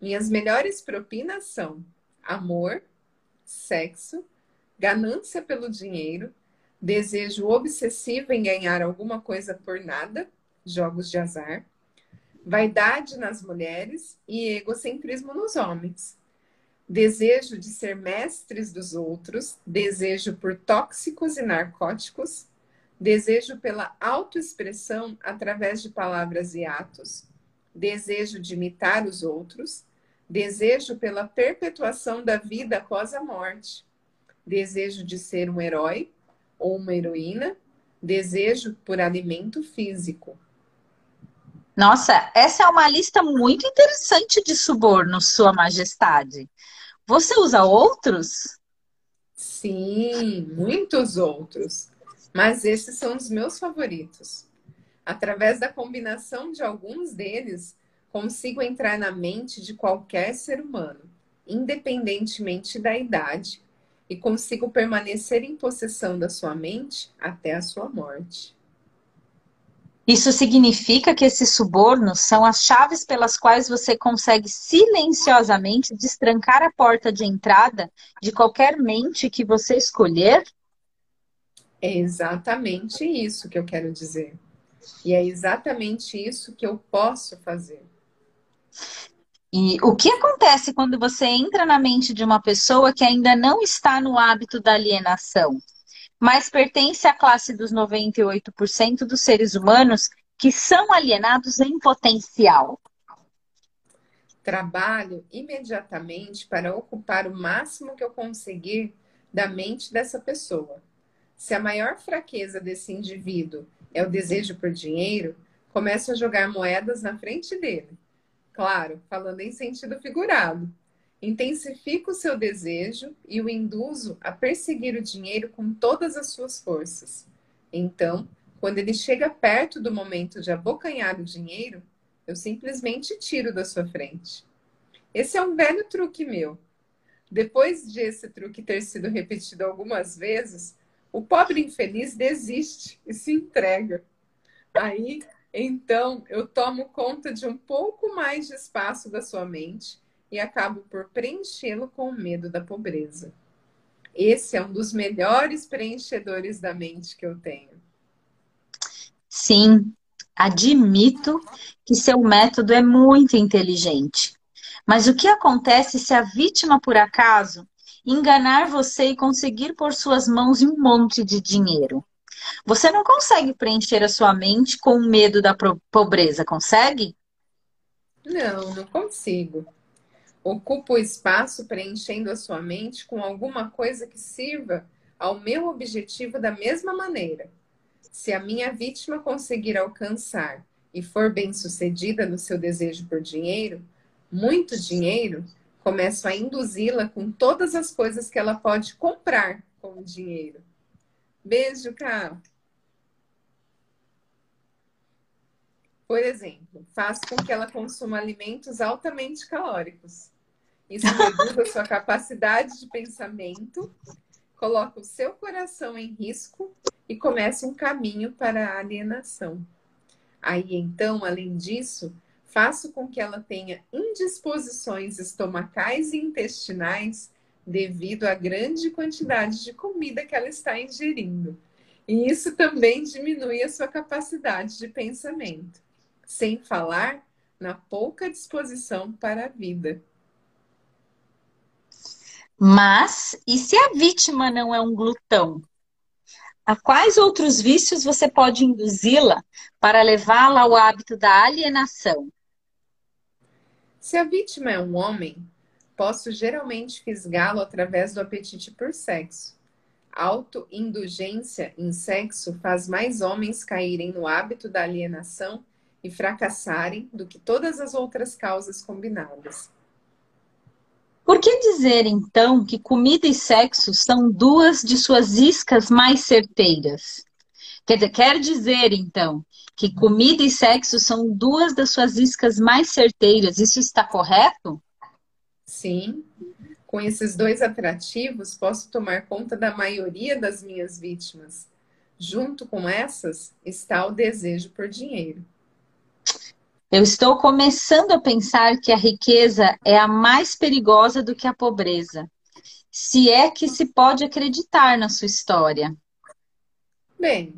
Speaker 1: Minhas melhores propinas são amor, sexo, ganância pelo dinheiro, desejo obsessivo em ganhar alguma coisa por nada, jogos de azar, vaidade nas mulheres e egocentrismo nos homens. Desejo de ser mestres dos outros, desejo por tóxicos e narcóticos, desejo pela autoexpressão através de palavras e atos, desejo de imitar os outros, desejo pela perpetuação da vida após a morte, desejo de ser um herói ou uma heroína, desejo por alimento físico.
Speaker 2: Nossa, essa é uma lista muito interessante de subornos, Sua Majestade. Você usa outros?
Speaker 1: Sim, muitos outros. Mas esses são os meus favoritos. Através da combinação de alguns deles, consigo entrar na mente de qualquer ser humano, independentemente da idade, e consigo permanecer em possessão da sua mente até a sua morte.
Speaker 2: Isso significa que esses subornos são as chaves pelas quais você consegue silenciosamente destrancar a porta de entrada de qualquer mente que você escolher?
Speaker 1: É exatamente isso que eu quero dizer. E é exatamente isso que eu posso fazer.
Speaker 2: E o que acontece quando você entra na mente de uma pessoa que ainda não está no hábito da alienação, mas pertence à classe dos 98% dos seres humanos que são alienados em potencial?
Speaker 1: Trabalho imediatamente para ocupar o máximo que eu conseguir da mente dessa pessoa. Se a maior fraqueza desse indivíduo é o desejo por dinheiro, começo a jogar moedas na frente dele Claro, falando em sentido figurado. Intensifico o seu desejo e o induzo a perseguir o dinheiro com todas as suas forças. Então, quando ele chega perto do momento de abocanhar o dinheiro, eu simplesmente tiro da sua frente. Esse é um velho truque meu. Depois de esse truque ter sido repetido algumas vezes, o pobre infeliz desiste e se entrega. Aí então, eu tomo conta de um pouco mais de espaço da sua mente e acabo por preenchê-lo com o medo da pobreza. Esse é um dos melhores preenchedores da mente que eu tenho.
Speaker 2: Sim, admito que seu método é muito inteligente. Mas o que acontece se a vítima, por acaso, enganar você e conseguir por suas mãos um monte de dinheiro? Você não consegue preencher a sua mente com o medo da pobreza, consegue?
Speaker 1: Não, não consigo. Ocupo o espaço preenchendo a sua mente com alguma coisa que sirva ao meu objetivo da mesma maneira. Se a minha vítima conseguir alcançar e for bem-sucedida no seu desejo por dinheiro, muito dinheiro, começo a induzi-la com todas as coisas que ela pode comprar com o dinheiro. Beijo, Cá. Por exemplo, faço com que ela consuma alimentos altamente calóricos. Isso [LAUGHS] reduz a sua capacidade de pensamento, coloca o seu coração em risco e começa um caminho para a alienação. Aí então, além disso, faço com que ela tenha indisposições estomacais e intestinais devido à grande quantidade de comida que ela está ingerindo. E isso também diminui a sua capacidade de pensamento, sem falar na pouca disposição para a vida.
Speaker 2: Mas, e se a vítima não é um glutão? A quais outros vícios você pode induzi-la para levá-la ao hábito da alienação?
Speaker 1: Se a vítima é um homem, posso geralmente fisgá-lo através do apetite por sexo. Autoindulgência em sexo faz mais homens caírem no hábito da alienação e fracassarem do que todas as outras causas combinadas.
Speaker 2: Por que dizer, então, que comida e sexo são duas de suas iscas mais certeiras? Quer dizer, quer dizer, então, que comida e sexo são duas das suas iscas mais certeiras. Isso está correto?
Speaker 1: Sim. Com esses dois atrativos, posso tomar conta da maioria das minhas vítimas. Junto com essas está o desejo por dinheiro.
Speaker 2: Eu estou começando a pensar que a riqueza é a mais perigosa do que a pobreza. Se é que se pode acreditar na sua história.
Speaker 1: Bem,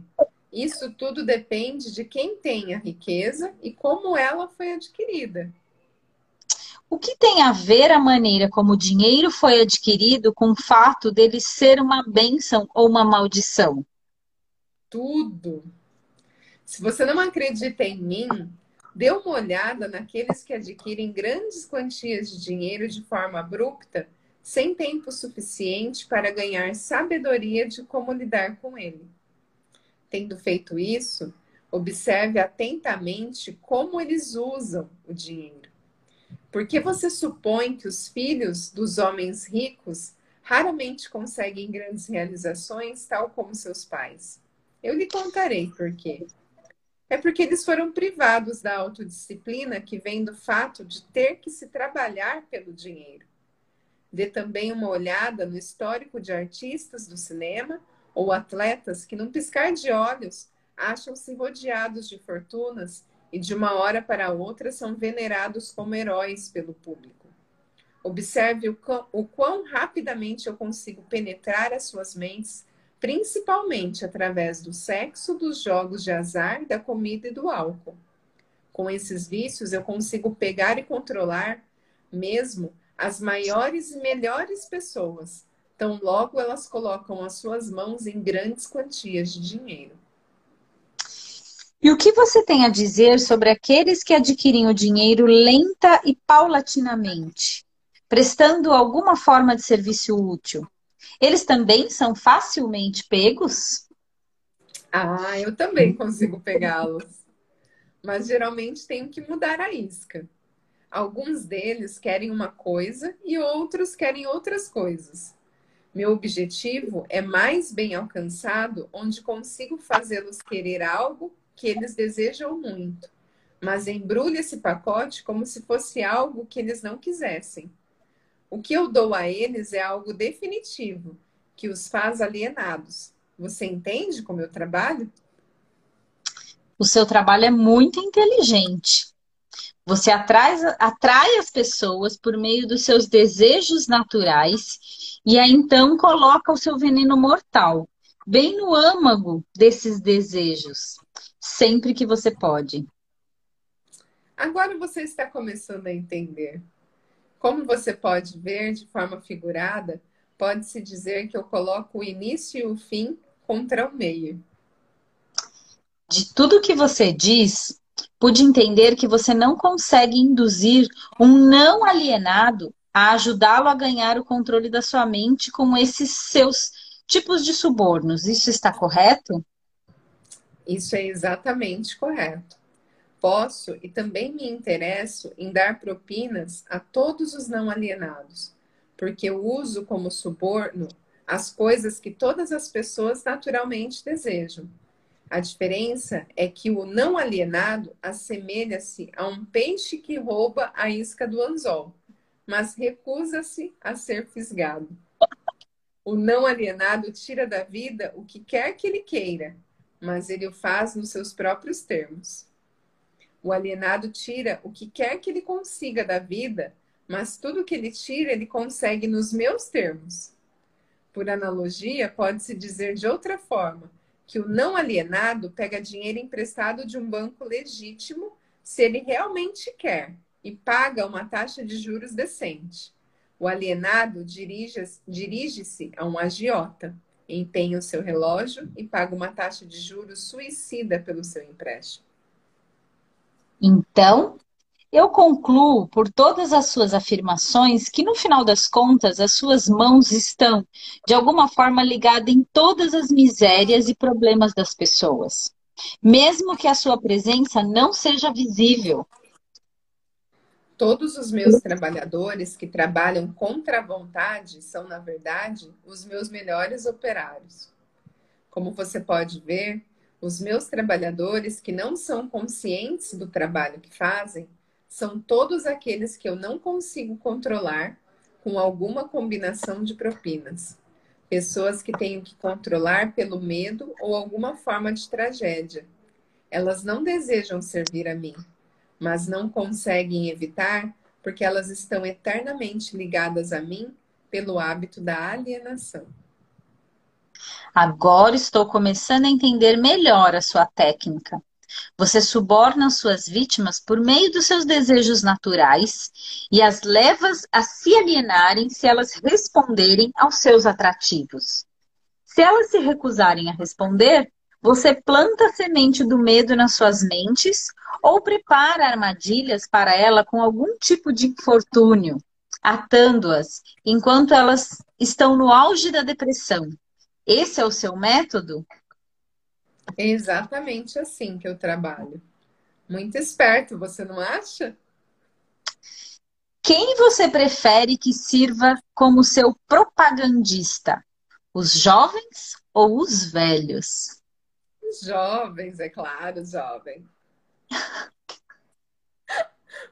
Speaker 1: isso tudo depende de quem tem a riqueza e como ela foi adquirida.
Speaker 2: O que tem a ver a maneira como o dinheiro foi adquirido com o fato dele ser uma bênção ou uma maldição?
Speaker 1: Tudo. Se você não acredita em mim, dê uma olhada naqueles que adquirem grandes quantias de dinheiro de forma abrupta, sem tempo suficiente para ganhar sabedoria de como lidar com ele. Tendo feito isso, observe atentamente como eles usam o dinheiro. Porque você supõe que os filhos dos homens ricos raramente conseguem grandes realizações, tal como seus pais? Eu lhe contarei por quê. É porque eles foram privados da autodisciplina que vem do fato de ter que se trabalhar pelo dinheiro. Dê também uma olhada no histórico de artistas do cinema ou atletas que, num piscar de olhos, acham-se rodeados de fortunas e de uma hora para outra são venerados como heróis pelo público. Observe o quão, o quão rapidamente eu consigo penetrar as suas mentes, principalmente através do sexo, dos jogos de azar, da comida e do álcool. Com esses vícios, eu consigo pegar e controlar mesmo as maiores e melhores pessoas, tão logo elas colocam as suas mãos em grandes quantias de dinheiro.
Speaker 2: E o que você tem a dizer sobre aqueles que adquirem o dinheiro lenta e paulatinamente, prestando alguma forma de serviço útil? Eles também são facilmente pegos?
Speaker 1: Ah, eu também consigo pegá-los. Mas geralmente tenho que mudar a isca. Alguns deles querem uma coisa e outros querem outras coisas. Meu objetivo é mais bem alcançado onde consigo fazê-los querer algo que eles desejam muito, mas embrulha esse pacote como se fosse algo que eles não quisessem. O que eu dou a eles é algo definitivo, que os faz alienados. Você entende como eu trabalho?
Speaker 2: O seu trabalho é muito inteligente. Você atrai, atrai as pessoas por meio dos seus desejos naturais e aí então coloca o seu veneno mortal bem no âmago desses desejos sempre que você pode.
Speaker 1: Agora você está começando a entender. Como você pode ver de forma figurada, pode-se dizer que eu coloco o início e o fim contra o meio.
Speaker 2: De tudo que você diz, pude entender que você não consegue induzir um não alienado a ajudá-lo a ganhar o controle da sua mente com esses seus tipos de subornos. Isso está correto?
Speaker 1: Isso é exatamente correto. Posso e também me interesso em dar propinas a todos os não alienados, porque eu uso como suborno as coisas que todas as pessoas naturalmente desejam. A diferença é que o não alienado assemelha-se a um peixe que rouba a isca do anzol, mas recusa-se a ser fisgado. O não alienado tira da vida o que quer que ele queira, mas ele o faz nos seus próprios termos. O alienado tira o que quer que ele consiga da vida, mas tudo que ele tira, ele consegue nos meus termos. Por analogia, pode-se dizer de outra forma que o não alienado pega dinheiro emprestado de um banco legítimo se ele realmente quer e paga uma taxa de juros decente. O alienado dirige-se dirige a um agiota empenha o seu relógio e paga uma taxa de juros suicida pelo seu empréstimo.
Speaker 2: Então, eu concluo por todas as suas afirmações que, no final das contas, as suas mãos estão, de alguma forma, ligadas em todas as misérias e problemas das pessoas, mesmo que a sua presença não seja visível.
Speaker 1: Todos os meus trabalhadores que trabalham contra a vontade são, na verdade, os meus melhores operários. Como você pode ver, os meus trabalhadores que não são conscientes do trabalho que fazem são todos aqueles que eu não consigo controlar com alguma combinação de propinas. Pessoas que tenho que controlar pelo medo ou alguma forma de tragédia. Elas não desejam servir a mim, mas não conseguem evitar porque elas estão eternamente ligadas a mim pelo hábito da alienação.
Speaker 2: Agora estou começando a entender melhor a sua técnica. Você suborna suas vítimas por meio dos seus desejos naturais e as leva a se alienarem se elas responderem aos seus atrativos. Se elas se recusarem a responder, você planta a semente do medo nas suas mentes ou prepara armadilhas para ela com algum tipo de infortúnio, atando-as enquanto elas estão no auge da depressão. Esse é o seu método?
Speaker 1: É exatamente assim que eu trabalho. Muito esperto, você não acha?
Speaker 2: Quem você prefere que sirva como seu propagandista? Os jovens ou os velhos?
Speaker 1: Jovens, é claro, jovem. [LAUGHS]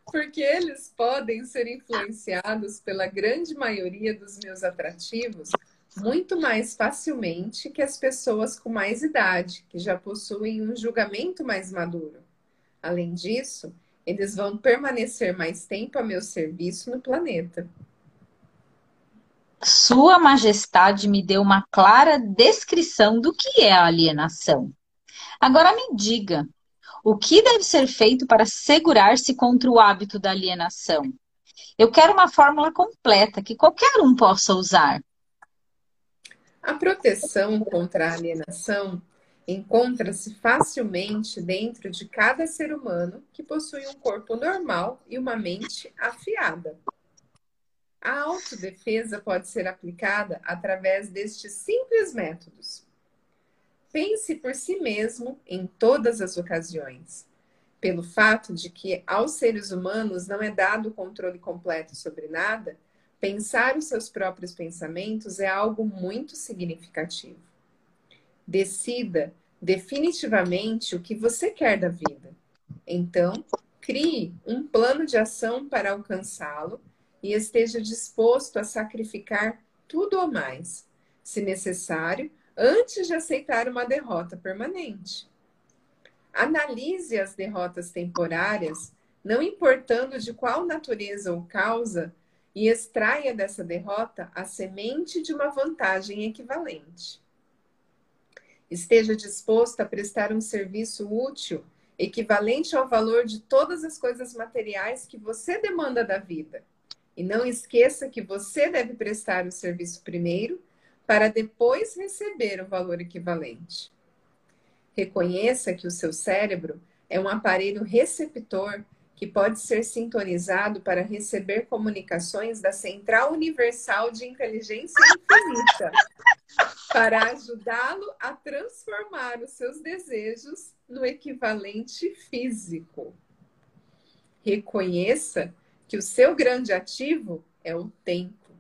Speaker 1: Porque eles podem ser influenciados pela grande maioria dos meus atrativos muito mais facilmente que as pessoas com mais idade, que já possuem um julgamento mais maduro. Além disso, eles vão permanecer mais tempo a meu serviço no planeta.
Speaker 2: Sua Majestade me deu uma clara descrição do que é a alienação. Agora me diga, o que deve ser feito para segurar-se contra o hábito da alienação? Eu quero uma fórmula completa que qualquer um possa usar.
Speaker 1: A proteção contra a alienação encontra-se facilmente dentro de cada ser humano que possui um corpo normal e uma mente afiada. A autodefesa pode ser aplicada através destes simples métodos. Pense por si mesmo em todas as ocasiões. Pelo fato de que aos seres humanos não é dado controle completo sobre nada, pensar os seus próprios pensamentos é algo muito significativo. Decida definitivamente o que você quer da vida. Então, crie um plano de ação para alcançá-lo e esteja disposto a sacrificar tudo ou mais, se necessário, antes de aceitar uma derrota permanente. Analise as derrotas temporárias, não importando de qual natureza ou causa, e extraia dessa derrota a semente de uma vantagem equivalente. Esteja disposto a prestar um serviço útil, equivalente ao valor de todas as coisas materiais que você demanda da vida. E não esqueça que você deve prestar o serviço primeiro para depois receber o valor equivalente. Reconheça que o seu cérebro é um aparelho receptor que pode ser sintonizado para receber comunicações da Central Universal de Inteligência Infinita, para ajudá-lo a transformar os seus desejos no equivalente físico. Reconheça que o seu grande ativo é o tempo.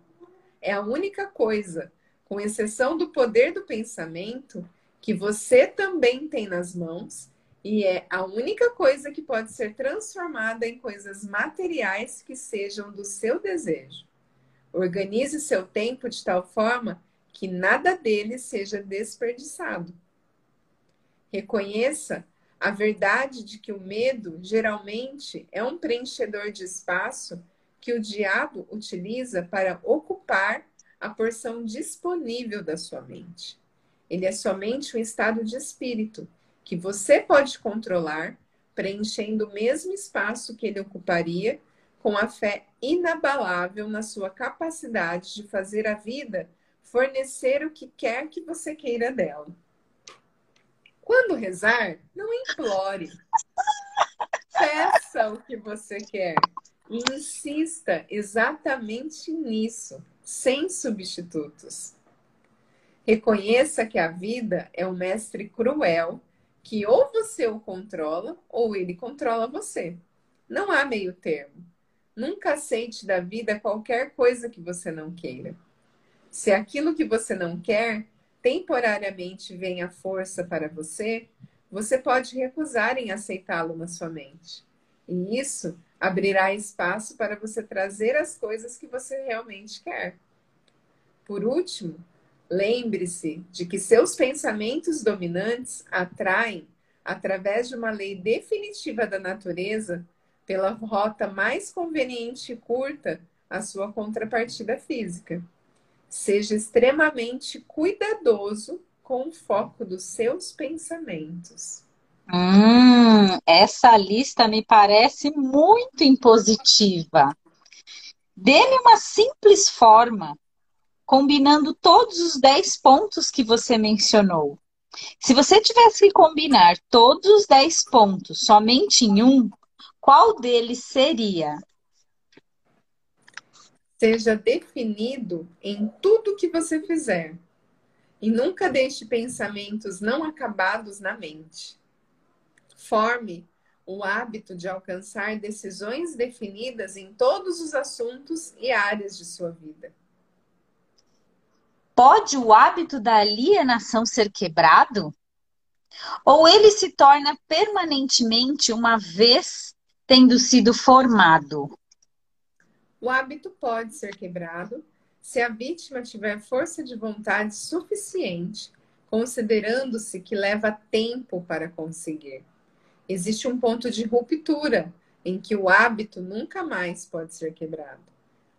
Speaker 1: É a única coisa com exceção do poder do pensamento, que você também tem nas mãos e é a única coisa que pode ser transformada em coisas materiais que sejam do seu desejo. Organize seu tempo de tal forma que nada dele seja desperdiçado. Reconheça a verdade de que o medo geralmente é um preenchedor de espaço que o diabo utiliza para ocupar a porção disponível da sua mente. Ele é somente um estado de espírito que você pode controlar, preenchendo o mesmo espaço que ele ocuparia com a fé inabalável na sua capacidade de fazer a vida fornecer o que quer que você queira dela. Quando rezar, não implore. Peça o que você quer e insista exatamente nisso sem substitutos. Reconheça que a vida é um mestre cruel que ou você o controla ou ele controla você. Não há meio termo. Nunca aceite da vida qualquer coisa que você não queira. Se aquilo que você não quer temporariamente vem à força para você, você pode recusar em aceitá-lo na sua mente. E isso abrirá espaço para você trazer as coisas que você realmente quer. Por último, lembre-se de que seus pensamentos dominantes atraem, através de uma lei definitiva da natureza, pela rota mais conveniente e curta, a sua contrapartida física. Seja extremamente cuidadoso com o foco dos seus pensamentos.
Speaker 2: Hum, essa lista me parece muito impositiva. Dê-me uma simples forma, combinando todos os 10 pontos que você mencionou. Se você tivesse que combinar todos os 10 pontos somente em um, qual deles seria?
Speaker 1: Seja definido em tudo que você fizer. E nunca deixe pensamentos não acabados na mente. Forme o hábito de alcançar decisões definidas em todos os assuntos e áreas de sua vida.
Speaker 2: Pode o hábito da alienação ser quebrado? Ou ele se torna permanentemente uma vez tendo sido formado?
Speaker 1: O hábito pode ser quebrado se a vítima tiver força de vontade suficiente, considerando-se que leva tempo para conseguir. Existe um ponto de ruptura em que o hábito nunca mais pode ser quebrado.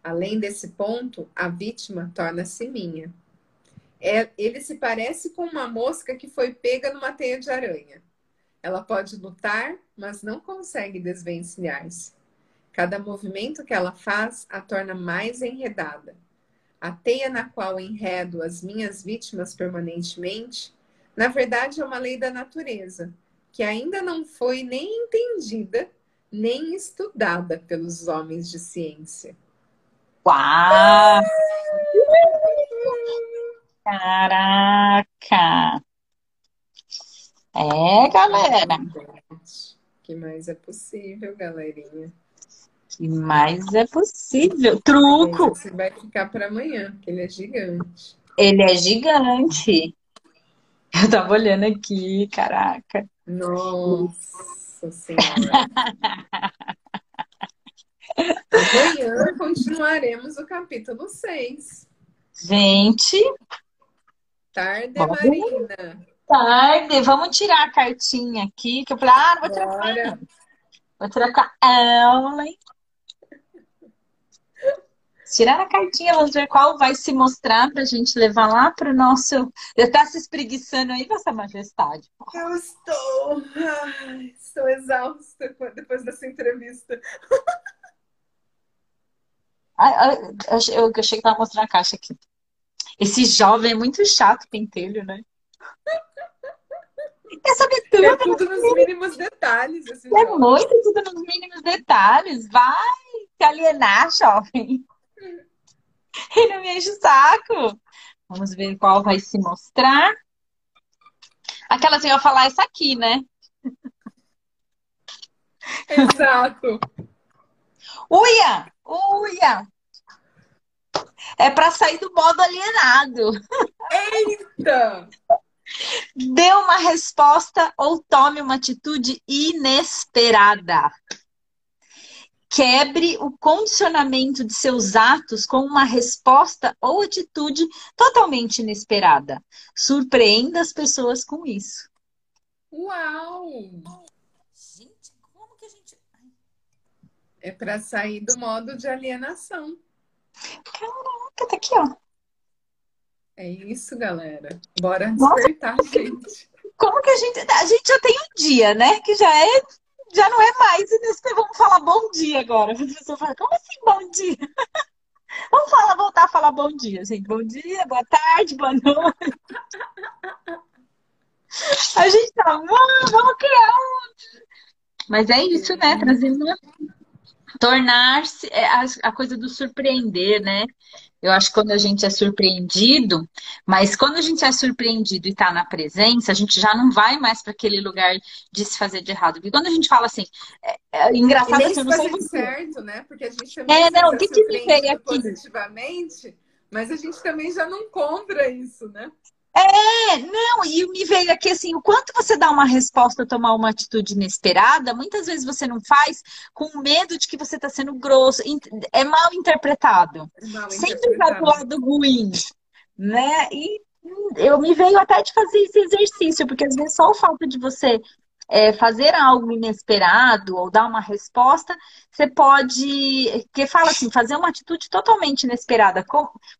Speaker 1: Além desse ponto, a vítima torna-se minha. É, ele se parece com uma mosca que foi pega numa teia de aranha. Ela pode lutar, mas não consegue desvencilhar-se. Cada movimento que ela faz a torna mais enredada. A teia na qual enredo as minhas vítimas permanentemente, na verdade é uma lei da natureza, que ainda não foi nem entendida, nem estudada pelos homens de ciência.
Speaker 2: Uau! Caraca! É, galera.
Speaker 1: Que mais é possível, galerinha?
Speaker 2: Que mais é possível? Truco!
Speaker 1: Você vai ficar para amanhã, porque ele é gigante.
Speaker 2: Ele é gigante. Eu tava olhando aqui, caraca.
Speaker 1: Nossa Senhora. [LAUGHS] Amanhã continuaremos o capítulo 6.
Speaker 2: Gente.
Speaker 1: Tarde, Marina.
Speaker 2: Tarde. Vamos tirar a cartinha aqui, que eu falei, ah, não vou tirar Bora. Vou tirar com a Ellen. Tirar a cartinha, vamos ver qual vai se mostrar para a gente levar lá para o nosso. Já está se espreguiçando aí, Vossa Majestade.
Speaker 1: Eu estou. Ai, estou exausta depois dessa entrevista.
Speaker 2: Ai, eu, eu, achei que estava mostrando a caixa aqui. Esse jovem é muito chato, pentelho, né? [LAUGHS]
Speaker 1: Quer saber tudo. É tudo nos mínimos detalhes.
Speaker 2: é jovem. muito tudo nos mínimos detalhes. Vai se alienar, jovem. [LAUGHS] E não me enche o saco. Vamos ver qual vai se mostrar. Aquela assim, eu ia falar essa aqui, né? [LAUGHS]
Speaker 1: Exato.
Speaker 2: Uia! Uia! É para sair do modo alienado.
Speaker 1: Eita!
Speaker 2: Dê uma resposta ou tome uma atitude inesperada. Quebre o condicionamento de seus atos com uma resposta ou atitude totalmente inesperada. Surpreenda as pessoas com isso.
Speaker 1: Uau! Gente, como que a gente. É para sair do modo de alienação.
Speaker 2: Caraca, tá aqui, ó.
Speaker 1: É isso, galera. Bora despertar, Nossa. gente.
Speaker 2: Como que a gente. A gente já tem um dia, né? Que já é já não é mais. E nesse vamos falar bom dia agora. A pessoa fala, como assim bom dia? [LAUGHS] vamos falar, voltar a falar bom dia, gente. Bom dia, boa tarde, boa noite. [LAUGHS] A gente tá, vamos, vamos criar um. Mas é isso, né? Trazendo tornar-se é, a, coisa do surpreender, né? Eu acho que quando a gente é surpreendido, mas quando a gente é surpreendido e está na presença, a gente já não vai mais para aquele lugar de se fazer de errado. Porque quando a gente fala assim, é, é engraçado
Speaker 1: assim,
Speaker 2: eu
Speaker 1: não sei certo, né? Porque a gente também
Speaker 2: é, não, o que, que me veio aqui?
Speaker 1: positivamente, mas a gente também já não compra isso, né?
Speaker 2: É, não, e me veio aqui assim, o quanto você dá uma resposta, tomar uma atitude inesperada, muitas vezes você não faz com medo de que você está sendo grosso, é mal interpretado.
Speaker 1: Mal
Speaker 2: Sempre vai do lado ruim, né? E eu me veio até de fazer esse exercício, porque às vezes só o fato de você é, fazer algo inesperado ou dar uma resposta, você pode, que fala assim, fazer uma atitude totalmente inesperada.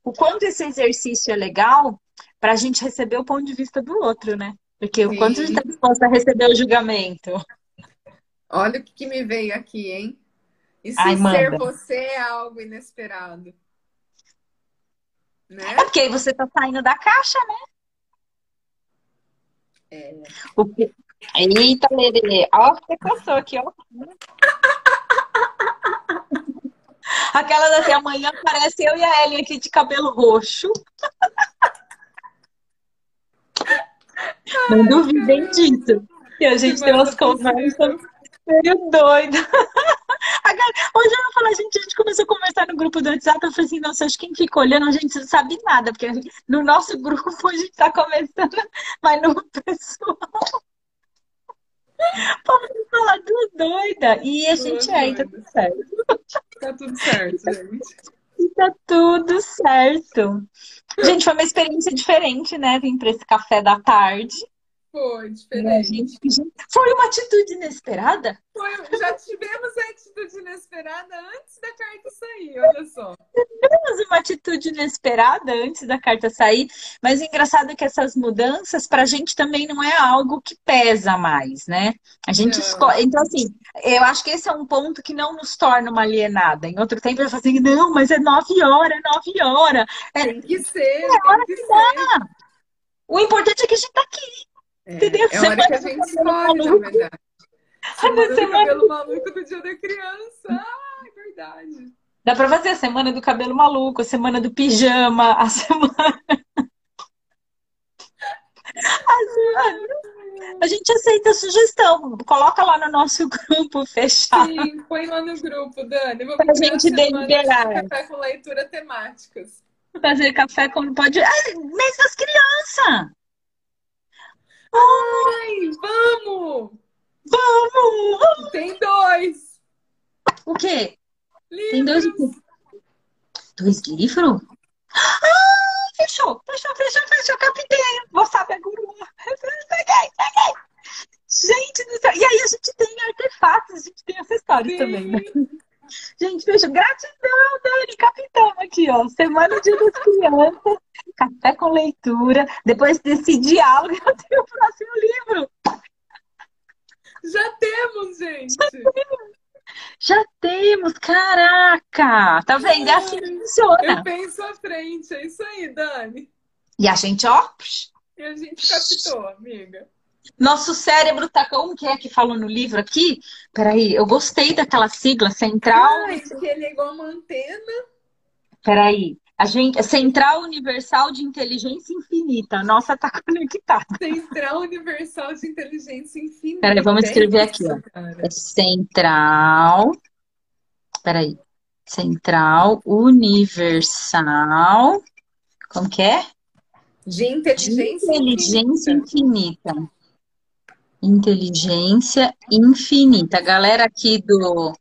Speaker 2: O quanto esse exercício é legal para a gente receber o ponto de vista do outro, né? Porque o quanto a gente está disposto a receber o julgamento.
Speaker 1: Olha o que, que me veio aqui, hein? E se
Speaker 2: Ai,
Speaker 1: ser você é algo inesperado? Né?
Speaker 2: É porque aí você tá saindo da caixa, né?
Speaker 1: É.
Speaker 2: O que... Eita, Lerê. Ó, você coçou aqui, ó. [LAUGHS] Aquela daqui amanhã parece eu e a Ellen aqui de cabelo roxo. [LAUGHS] Não duvidem disso. Que a gente tem umas conversas meio doidas. [LAUGHS] Hoje eu vou falar, gente, a gente começou a conversar no grupo do WhatsApp, eu falei assim, nossa, acho que quem fica olhando, a gente não sabe nada, porque no nosso grupo [LAUGHS] a gente tá começando, mas no pessoal. [LAUGHS] Vamos falar do doida. E a gente é, aí, tá tudo certo.
Speaker 1: Tá tudo certo, gente.
Speaker 2: E tá tudo certo. Gente, foi uma experiência diferente, né? Vim para esse café da tarde.
Speaker 1: Foi diferente.
Speaker 2: Gente, foi uma atitude inesperada?
Speaker 1: Foi, já tivemos a atitude inesperada antes da carta sair, olha só.
Speaker 2: Tivemos uma atitude inesperada antes da carta sair, mas o engraçado é que essas mudanças, pra gente também não é algo que pesa mais, né? A gente escolhe. Então, assim, eu acho que esse é um ponto que não nos torna uma alienada. Em outro tempo eu falo assim, não, mas é nove horas, é nove horas.
Speaker 1: É, tem que ser, é tem que ser.
Speaker 2: O importante é que a gente tá aqui.
Speaker 1: É, Entendeu? É hora que a gente escolhe, na verdade. Semana do semana... cabelo maluco do dia da criança. Ah, é verdade.
Speaker 2: Dá pra fazer a semana do cabelo maluco, a semana do pijama, a semana. A gente aceita a sugestão. Coloca lá no nosso grupo fechado.
Speaker 1: Sim, põe lá no grupo, Dani. Vou
Speaker 2: pra gente deliberar.
Speaker 1: Café com leitura temáticas.
Speaker 2: Fazer café com pode. Ai, mês das crianças!
Speaker 1: Ai, vamos!
Speaker 2: Vamos!
Speaker 1: Tem dois!
Speaker 2: O quê?
Speaker 1: Livros.
Speaker 2: Tem dois Dois livros? Ah, fechou, fechou, fechou, fechou, capitei. Vou saber a guru. Peguei, peguei. Gente do céu. E aí a gente tem artefatos, a gente tem acessórios Sim. também, né? Gente, fechou. Gratidão, Dani, capitão aqui, ó. Semana de das Crianças, café com leitura. Depois desse diálogo, [LAUGHS] eu tenho o próximo livro.
Speaker 1: Já temos, gente.
Speaker 2: Já temos. Já temos, caraca! Tá vendo? É assim que funciona.
Speaker 1: Eu penso à frente, é isso aí, Dani.
Speaker 2: E a gente, ó.
Speaker 1: E a gente captou, amiga.
Speaker 2: Nosso cérebro tá como que é que falou no livro aqui? Peraí, eu gostei daquela sigla central.
Speaker 1: Ah, isso que ele é igual uma antena.
Speaker 2: Peraí. A gente, é Central Universal de Inteligência Infinita. Nossa, tá [LAUGHS] conectada.
Speaker 1: Central Universal de Inteligência Infinita.
Speaker 2: Peraí, vamos escrever aqui, ó. É Central. Peraí. Central Universal. Como que é?
Speaker 1: De inteligência,
Speaker 2: de inteligência infinita. infinita. Inteligência infinita. A galera aqui do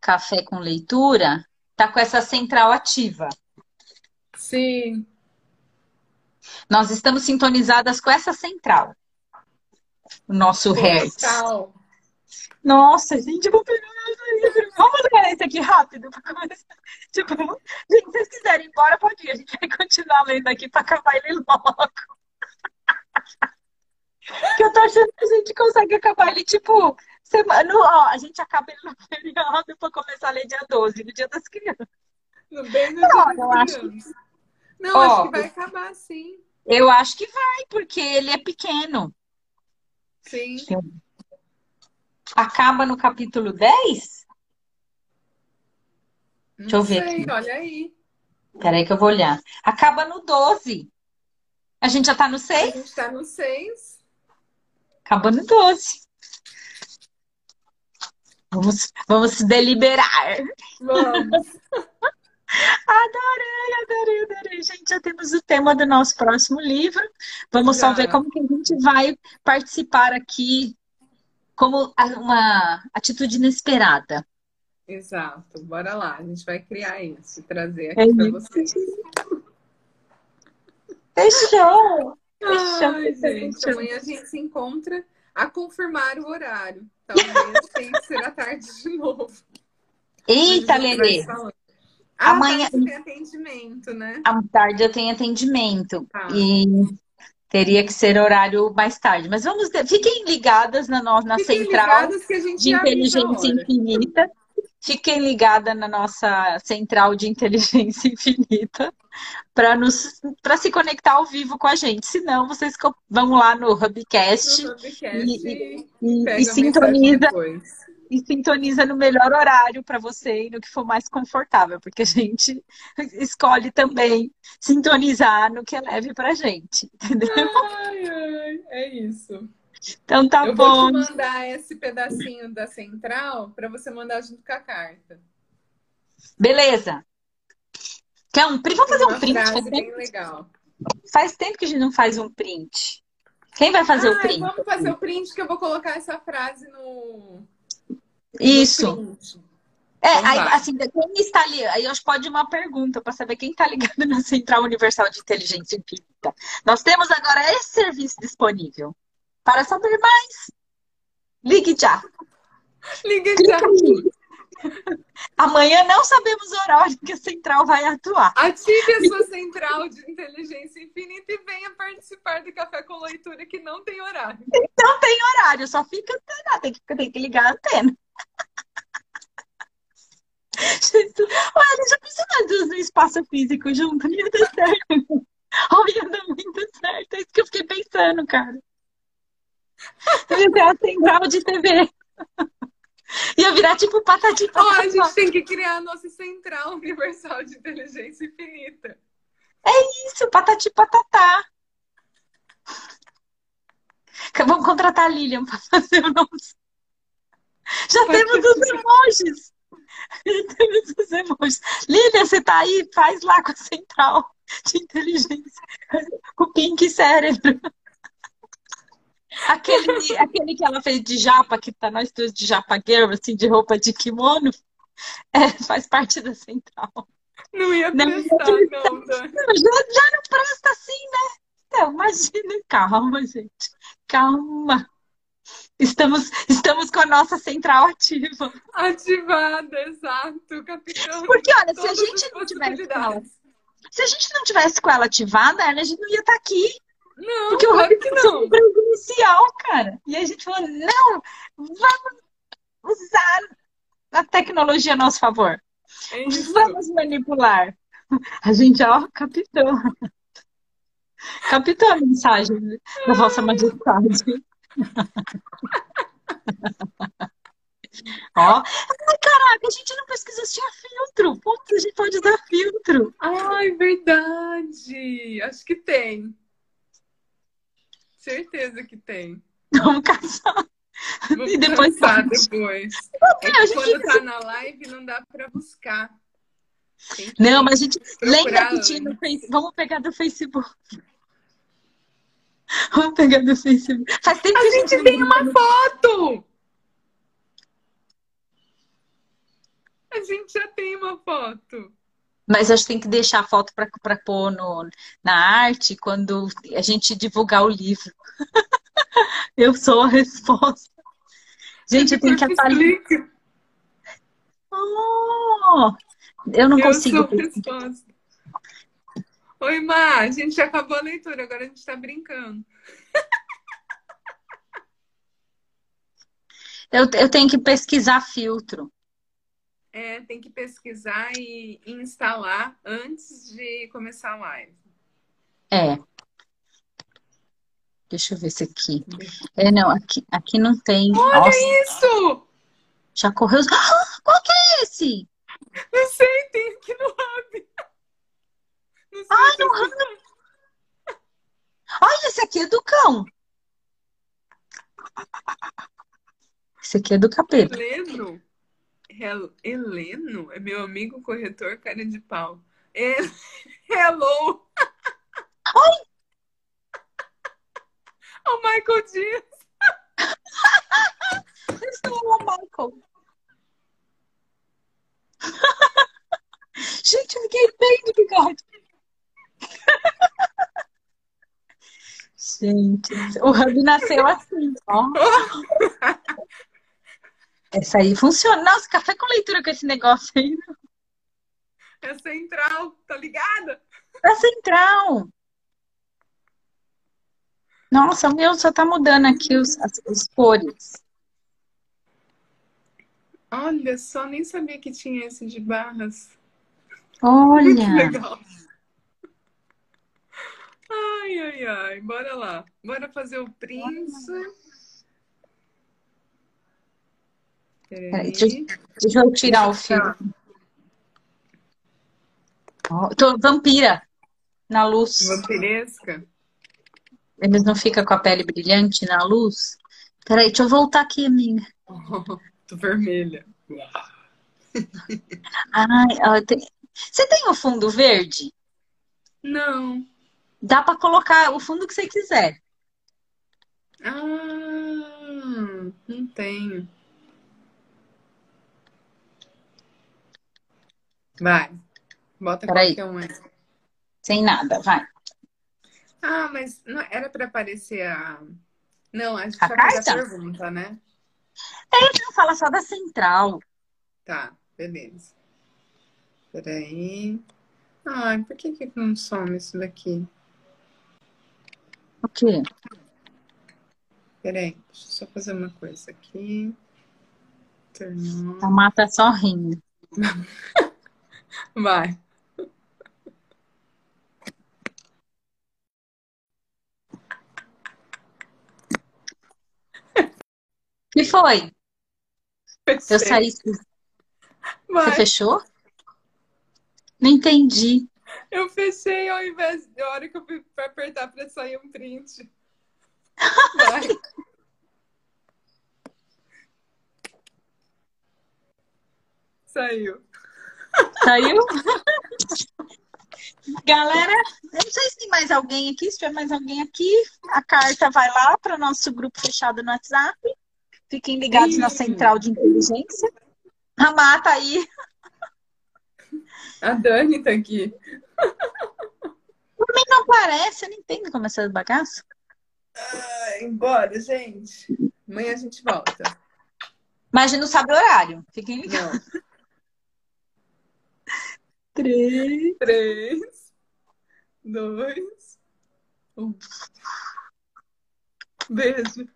Speaker 2: Café com Leitura tá com essa central ativa.
Speaker 1: Sim.
Speaker 2: Nós estamos sintonizadas com essa central. O nosso hertz. Nossa, gente, vou pegar Vamos esse aqui rápido para começar. [LAUGHS] Tipo, gente, se vocês quiserem ir embora, pode ir. A gente vai continuar lendo aqui para acabar ele logo. [LAUGHS] que eu tô achando que a gente consegue acabar ele, tipo, semana. Ó, a gente acaba ele no feriado para começar a ler dia 12, no dia das crianças.
Speaker 1: No bem no dia das
Speaker 2: acho
Speaker 1: crianças. Não, ó, acho que vai acabar sim.
Speaker 2: Eu acho que vai, porque ele é pequeno.
Speaker 1: Sim.
Speaker 2: Acaba no capítulo 10?
Speaker 1: Não Deixa eu ver sei, aqui. olha aí.
Speaker 2: Peraí que eu vou olhar. Acaba no 12. A gente já tá no
Speaker 1: A
Speaker 2: 6?
Speaker 1: gente tá no 6.
Speaker 2: Acaba no 12. Vamos, vamos deliberar.
Speaker 1: Vamos. [LAUGHS]
Speaker 2: Adorei, adorei, adorei. Gente, já temos o tema do nosso próximo livro. Vamos só ver como que a gente vai participar aqui como uma atitude inesperada.
Speaker 1: Exato. Bora lá. A gente vai criar isso e trazer
Speaker 2: É
Speaker 1: aqui para
Speaker 2: isso.
Speaker 1: vocês.
Speaker 2: Fechou!
Speaker 1: Ai, gente, amanhã a gente se encontra a confirmar o horário. Talvez [LAUGHS] tenha que ser à tarde de novo.
Speaker 2: Eita, Lelê!
Speaker 1: Ah,
Speaker 2: Amanhã-
Speaker 1: tem atendimento, né?
Speaker 2: À tarde eu tenho atendimento
Speaker 1: Tá.
Speaker 2: e teria que ser horário mais tarde. Mas vamos, fiquem ligadas na, no- na
Speaker 1: Fiquem
Speaker 2: central de inteligência infinita. Fiquem ligadas na nossa central de inteligência [LAUGHS] infinita para nos para se conectar ao vivo com a gente. Senão, vocês co- vão lá no Hubcast
Speaker 1: No Hubcast
Speaker 2: E-
Speaker 1: e,
Speaker 2: e, e sintoniza
Speaker 1: depois.
Speaker 2: e sintoniza no melhor horário para você e no que for mais confortável, porque a gente [LAUGHS] escolhe também sintonizar no que é leve pra gente, entendeu?
Speaker 1: Ai, ai, é isso.
Speaker 2: Então tá
Speaker 1: Eu
Speaker 2: bom.
Speaker 1: vou te mandar esse pedacinho da central para você mandar junto com a carta.
Speaker 2: Beleza. Quer um print? Vamos fazer um print. Faz tempo,
Speaker 1: legal.
Speaker 2: faz tempo que a gente não faz um print. Quem vai fazer o
Speaker 1: Ai,
Speaker 2: print?
Speaker 1: vamos fazer o print que eu vou colocar essa frase no, no
Speaker 2: Isso.
Speaker 1: print.
Speaker 2: É,
Speaker 1: Então
Speaker 2: aí, assim, quem está ali, aí eu acho que pode uma pergunta para saber quem está ligado [LAUGHS] na Central Universal de Inteligência Infinita. Nós temos agora esse serviço disponível. Para saber mais, ligue já. Clica
Speaker 1: já.
Speaker 2: Amanhã não sabemos o horário que a Central vai atuar.
Speaker 1: Ative a sua central de inteligência infinita e venha participar do Café com Leitura que não tem horário.
Speaker 2: Não tem horário, só fica antenado, tem que, tem que ligar a antena. Jesus. Olha, já pensou nós duas no espaço físico junto? Ia dar certo. Olha, ia dar muito certo. É isso que eu fiquei pensando, cara. Ia ter a central de TV. Ia virar tipo patati
Speaker 1: Ó, a gente tem que criar a nossa central universal de inteligência infinita.
Speaker 2: Isso, patati patatá. Vamos contratar a Lilian para fazer o nosso. Já
Speaker 1: Pode
Speaker 2: temos os emojis. Já temos os emojis. Lilian, você tá aí? Faz lá com a central de inteligência. Com o pink cérebro. Aquele, aquele que ela fez de japa, que tá nós duas de japa girl, assim, de roupa de kimono, [LAUGHS] é, faz parte da central.
Speaker 1: Não ia
Speaker 2: Não,
Speaker 1: prestar, não.
Speaker 2: Não, já, já não presta assim, né? Então, imagina, calma, gente. Calma. Estamos, estamos com a nossa central ativa.
Speaker 1: Ativada, exato, capitão.
Speaker 2: Porque, olha, se a gente não tivesse com ela, se a gente não tivesse com ela ativada, a gente não ia estar aqui.
Speaker 1: Não,
Speaker 2: Porque o
Speaker 1: claro que
Speaker 2: funciona
Speaker 1: não.
Speaker 2: presencial, cara. E a gente falou, não, vamos usar a tecnologia a nosso favor.
Speaker 1: É.
Speaker 2: Vamos manipular. A gente, ó, captou. Captou a mensagem da Vossa Majestade. [LAUGHS] Ó, ai, caraca, a gente não pesquisou se tinha filtro. Putz, a gente pode usar filtro.
Speaker 1: Ai, verdade. Acho que tem. Certeza que tem.
Speaker 2: Vamos caçar.
Speaker 1: Vou
Speaker 2: E depois pode.
Speaker 1: depois.
Speaker 2: Ok,
Speaker 1: É quando tá na live não dá pra buscar.
Speaker 2: Não, mas a gente lembra que tinha no. Facebook. Vamos pegar do Facebook. [LAUGHS] Vamos pegar do Facebook. Faz tempo
Speaker 1: A
Speaker 2: que
Speaker 1: gente
Speaker 2: gente
Speaker 1: tem uma foto! A gente já tem uma foto.
Speaker 2: Mas acho que tem que deixar a foto para pôr no, na arte quando a gente divulgar o livro. [LAUGHS] Eu sou a resposta. Gente, eu tenho que atualizar. Oh, eu não
Speaker 1: Eu
Speaker 2: consigo.
Speaker 1: sou a resposta. Oi, Má, a gente já acabou a leitura, agora a gente tá brincando.
Speaker 2: Eu, eu tenho que pesquisar filtro.
Speaker 1: É, tem que pesquisar e instalar antes de começar a live.
Speaker 2: É. Deixa eu ver se aqui. É, não, aqui, aqui não tem. Nossa,
Speaker 1: Isso!
Speaker 2: já correu. Ah, [GASPS] qual que é esse?
Speaker 1: Não sei, tem aqui no Hub.
Speaker 2: Ai, no ramo. Olha, esse aqui é do cão. Esse aqui é do capeta.
Speaker 1: Heleno? Hel- Heleno? É meu amigo corretor cara de pau. He- [LAUGHS] Hello! [LAUGHS] O Michael Dias.
Speaker 2: Esse é o Michael. [LAUGHS] Gente, eu fiquei bem de bigode. Gente, o Hub nasceu assim, ó. Essa aí funciona. Nossa, café com leitura com esse negócio aí.
Speaker 1: É central, tá ligada?
Speaker 2: É central. Nossa, o meu só tá mudando aqui os, as, as cores.
Speaker 1: Olha só, nem sabia que tinha esse de barras. Muito
Speaker 2: Olha, [LAUGHS]
Speaker 1: legal. Ai, ai, ai. Bora lá. Bora fazer o Prince.
Speaker 2: Peraí,
Speaker 1: Peraí.
Speaker 2: deixa, deixa eu tirar o fio. Ó, tô vampira na luz.
Speaker 1: Vampiresca.
Speaker 2: Eles não ficam com a pele brilhante na luz? Peraí, deixa eu voltar aqui, amiga. [LAUGHS]
Speaker 1: Tô vermelha.
Speaker 2: Ai, tem- Você tem o fundo verde?
Speaker 1: Não.
Speaker 2: Dá pra colocar o fundo que você quiser.
Speaker 1: Ah, não tenho. Vai. Bota
Speaker 2: Peraí.
Speaker 1: qualquer um aí.
Speaker 2: Sem nada, vai.
Speaker 1: Ah, mas não era pra aparecer a. Não, a gente
Speaker 2: A
Speaker 1: vai fazer a pergunta, né?
Speaker 2: Não fala só da central.
Speaker 1: Tá, beleza. Peraí. Ai, por que que não some isso daqui?
Speaker 2: O quê?
Speaker 1: Peraí, deixa eu só fazer uma coisa aqui. Turn on.
Speaker 2: A mata só rindo. [LAUGHS]
Speaker 1: Vai.
Speaker 2: Que foi? Eu
Speaker 1: Fechei.
Speaker 2: saí. Você
Speaker 1: Vai.
Speaker 2: fechou? Não entendi.
Speaker 1: Eu fechei ao invés de a hora que eu fui apertar pra sair um print. Vai. [LAUGHS] Saiu.
Speaker 2: Saiu? Galera, eu não sei se tem mais alguém aqui. Se tiver mais alguém aqui, a carta vai lá para o nosso grupo fechado no WhatsApp. Fiquem ligados na
Speaker 1: Ih.
Speaker 2: central de inteligência. A mata aí.
Speaker 1: A Dani tá aqui.
Speaker 2: Também não parece, eu não entendo como é essa bagaça.
Speaker 1: Ai, bora, gente. Amanhã a gente volta.
Speaker 2: Mas a gente não sabe o horário. Fiquem ligados.
Speaker 1: Não.
Speaker 2: Três.
Speaker 1: Três, dois, um. Beijo.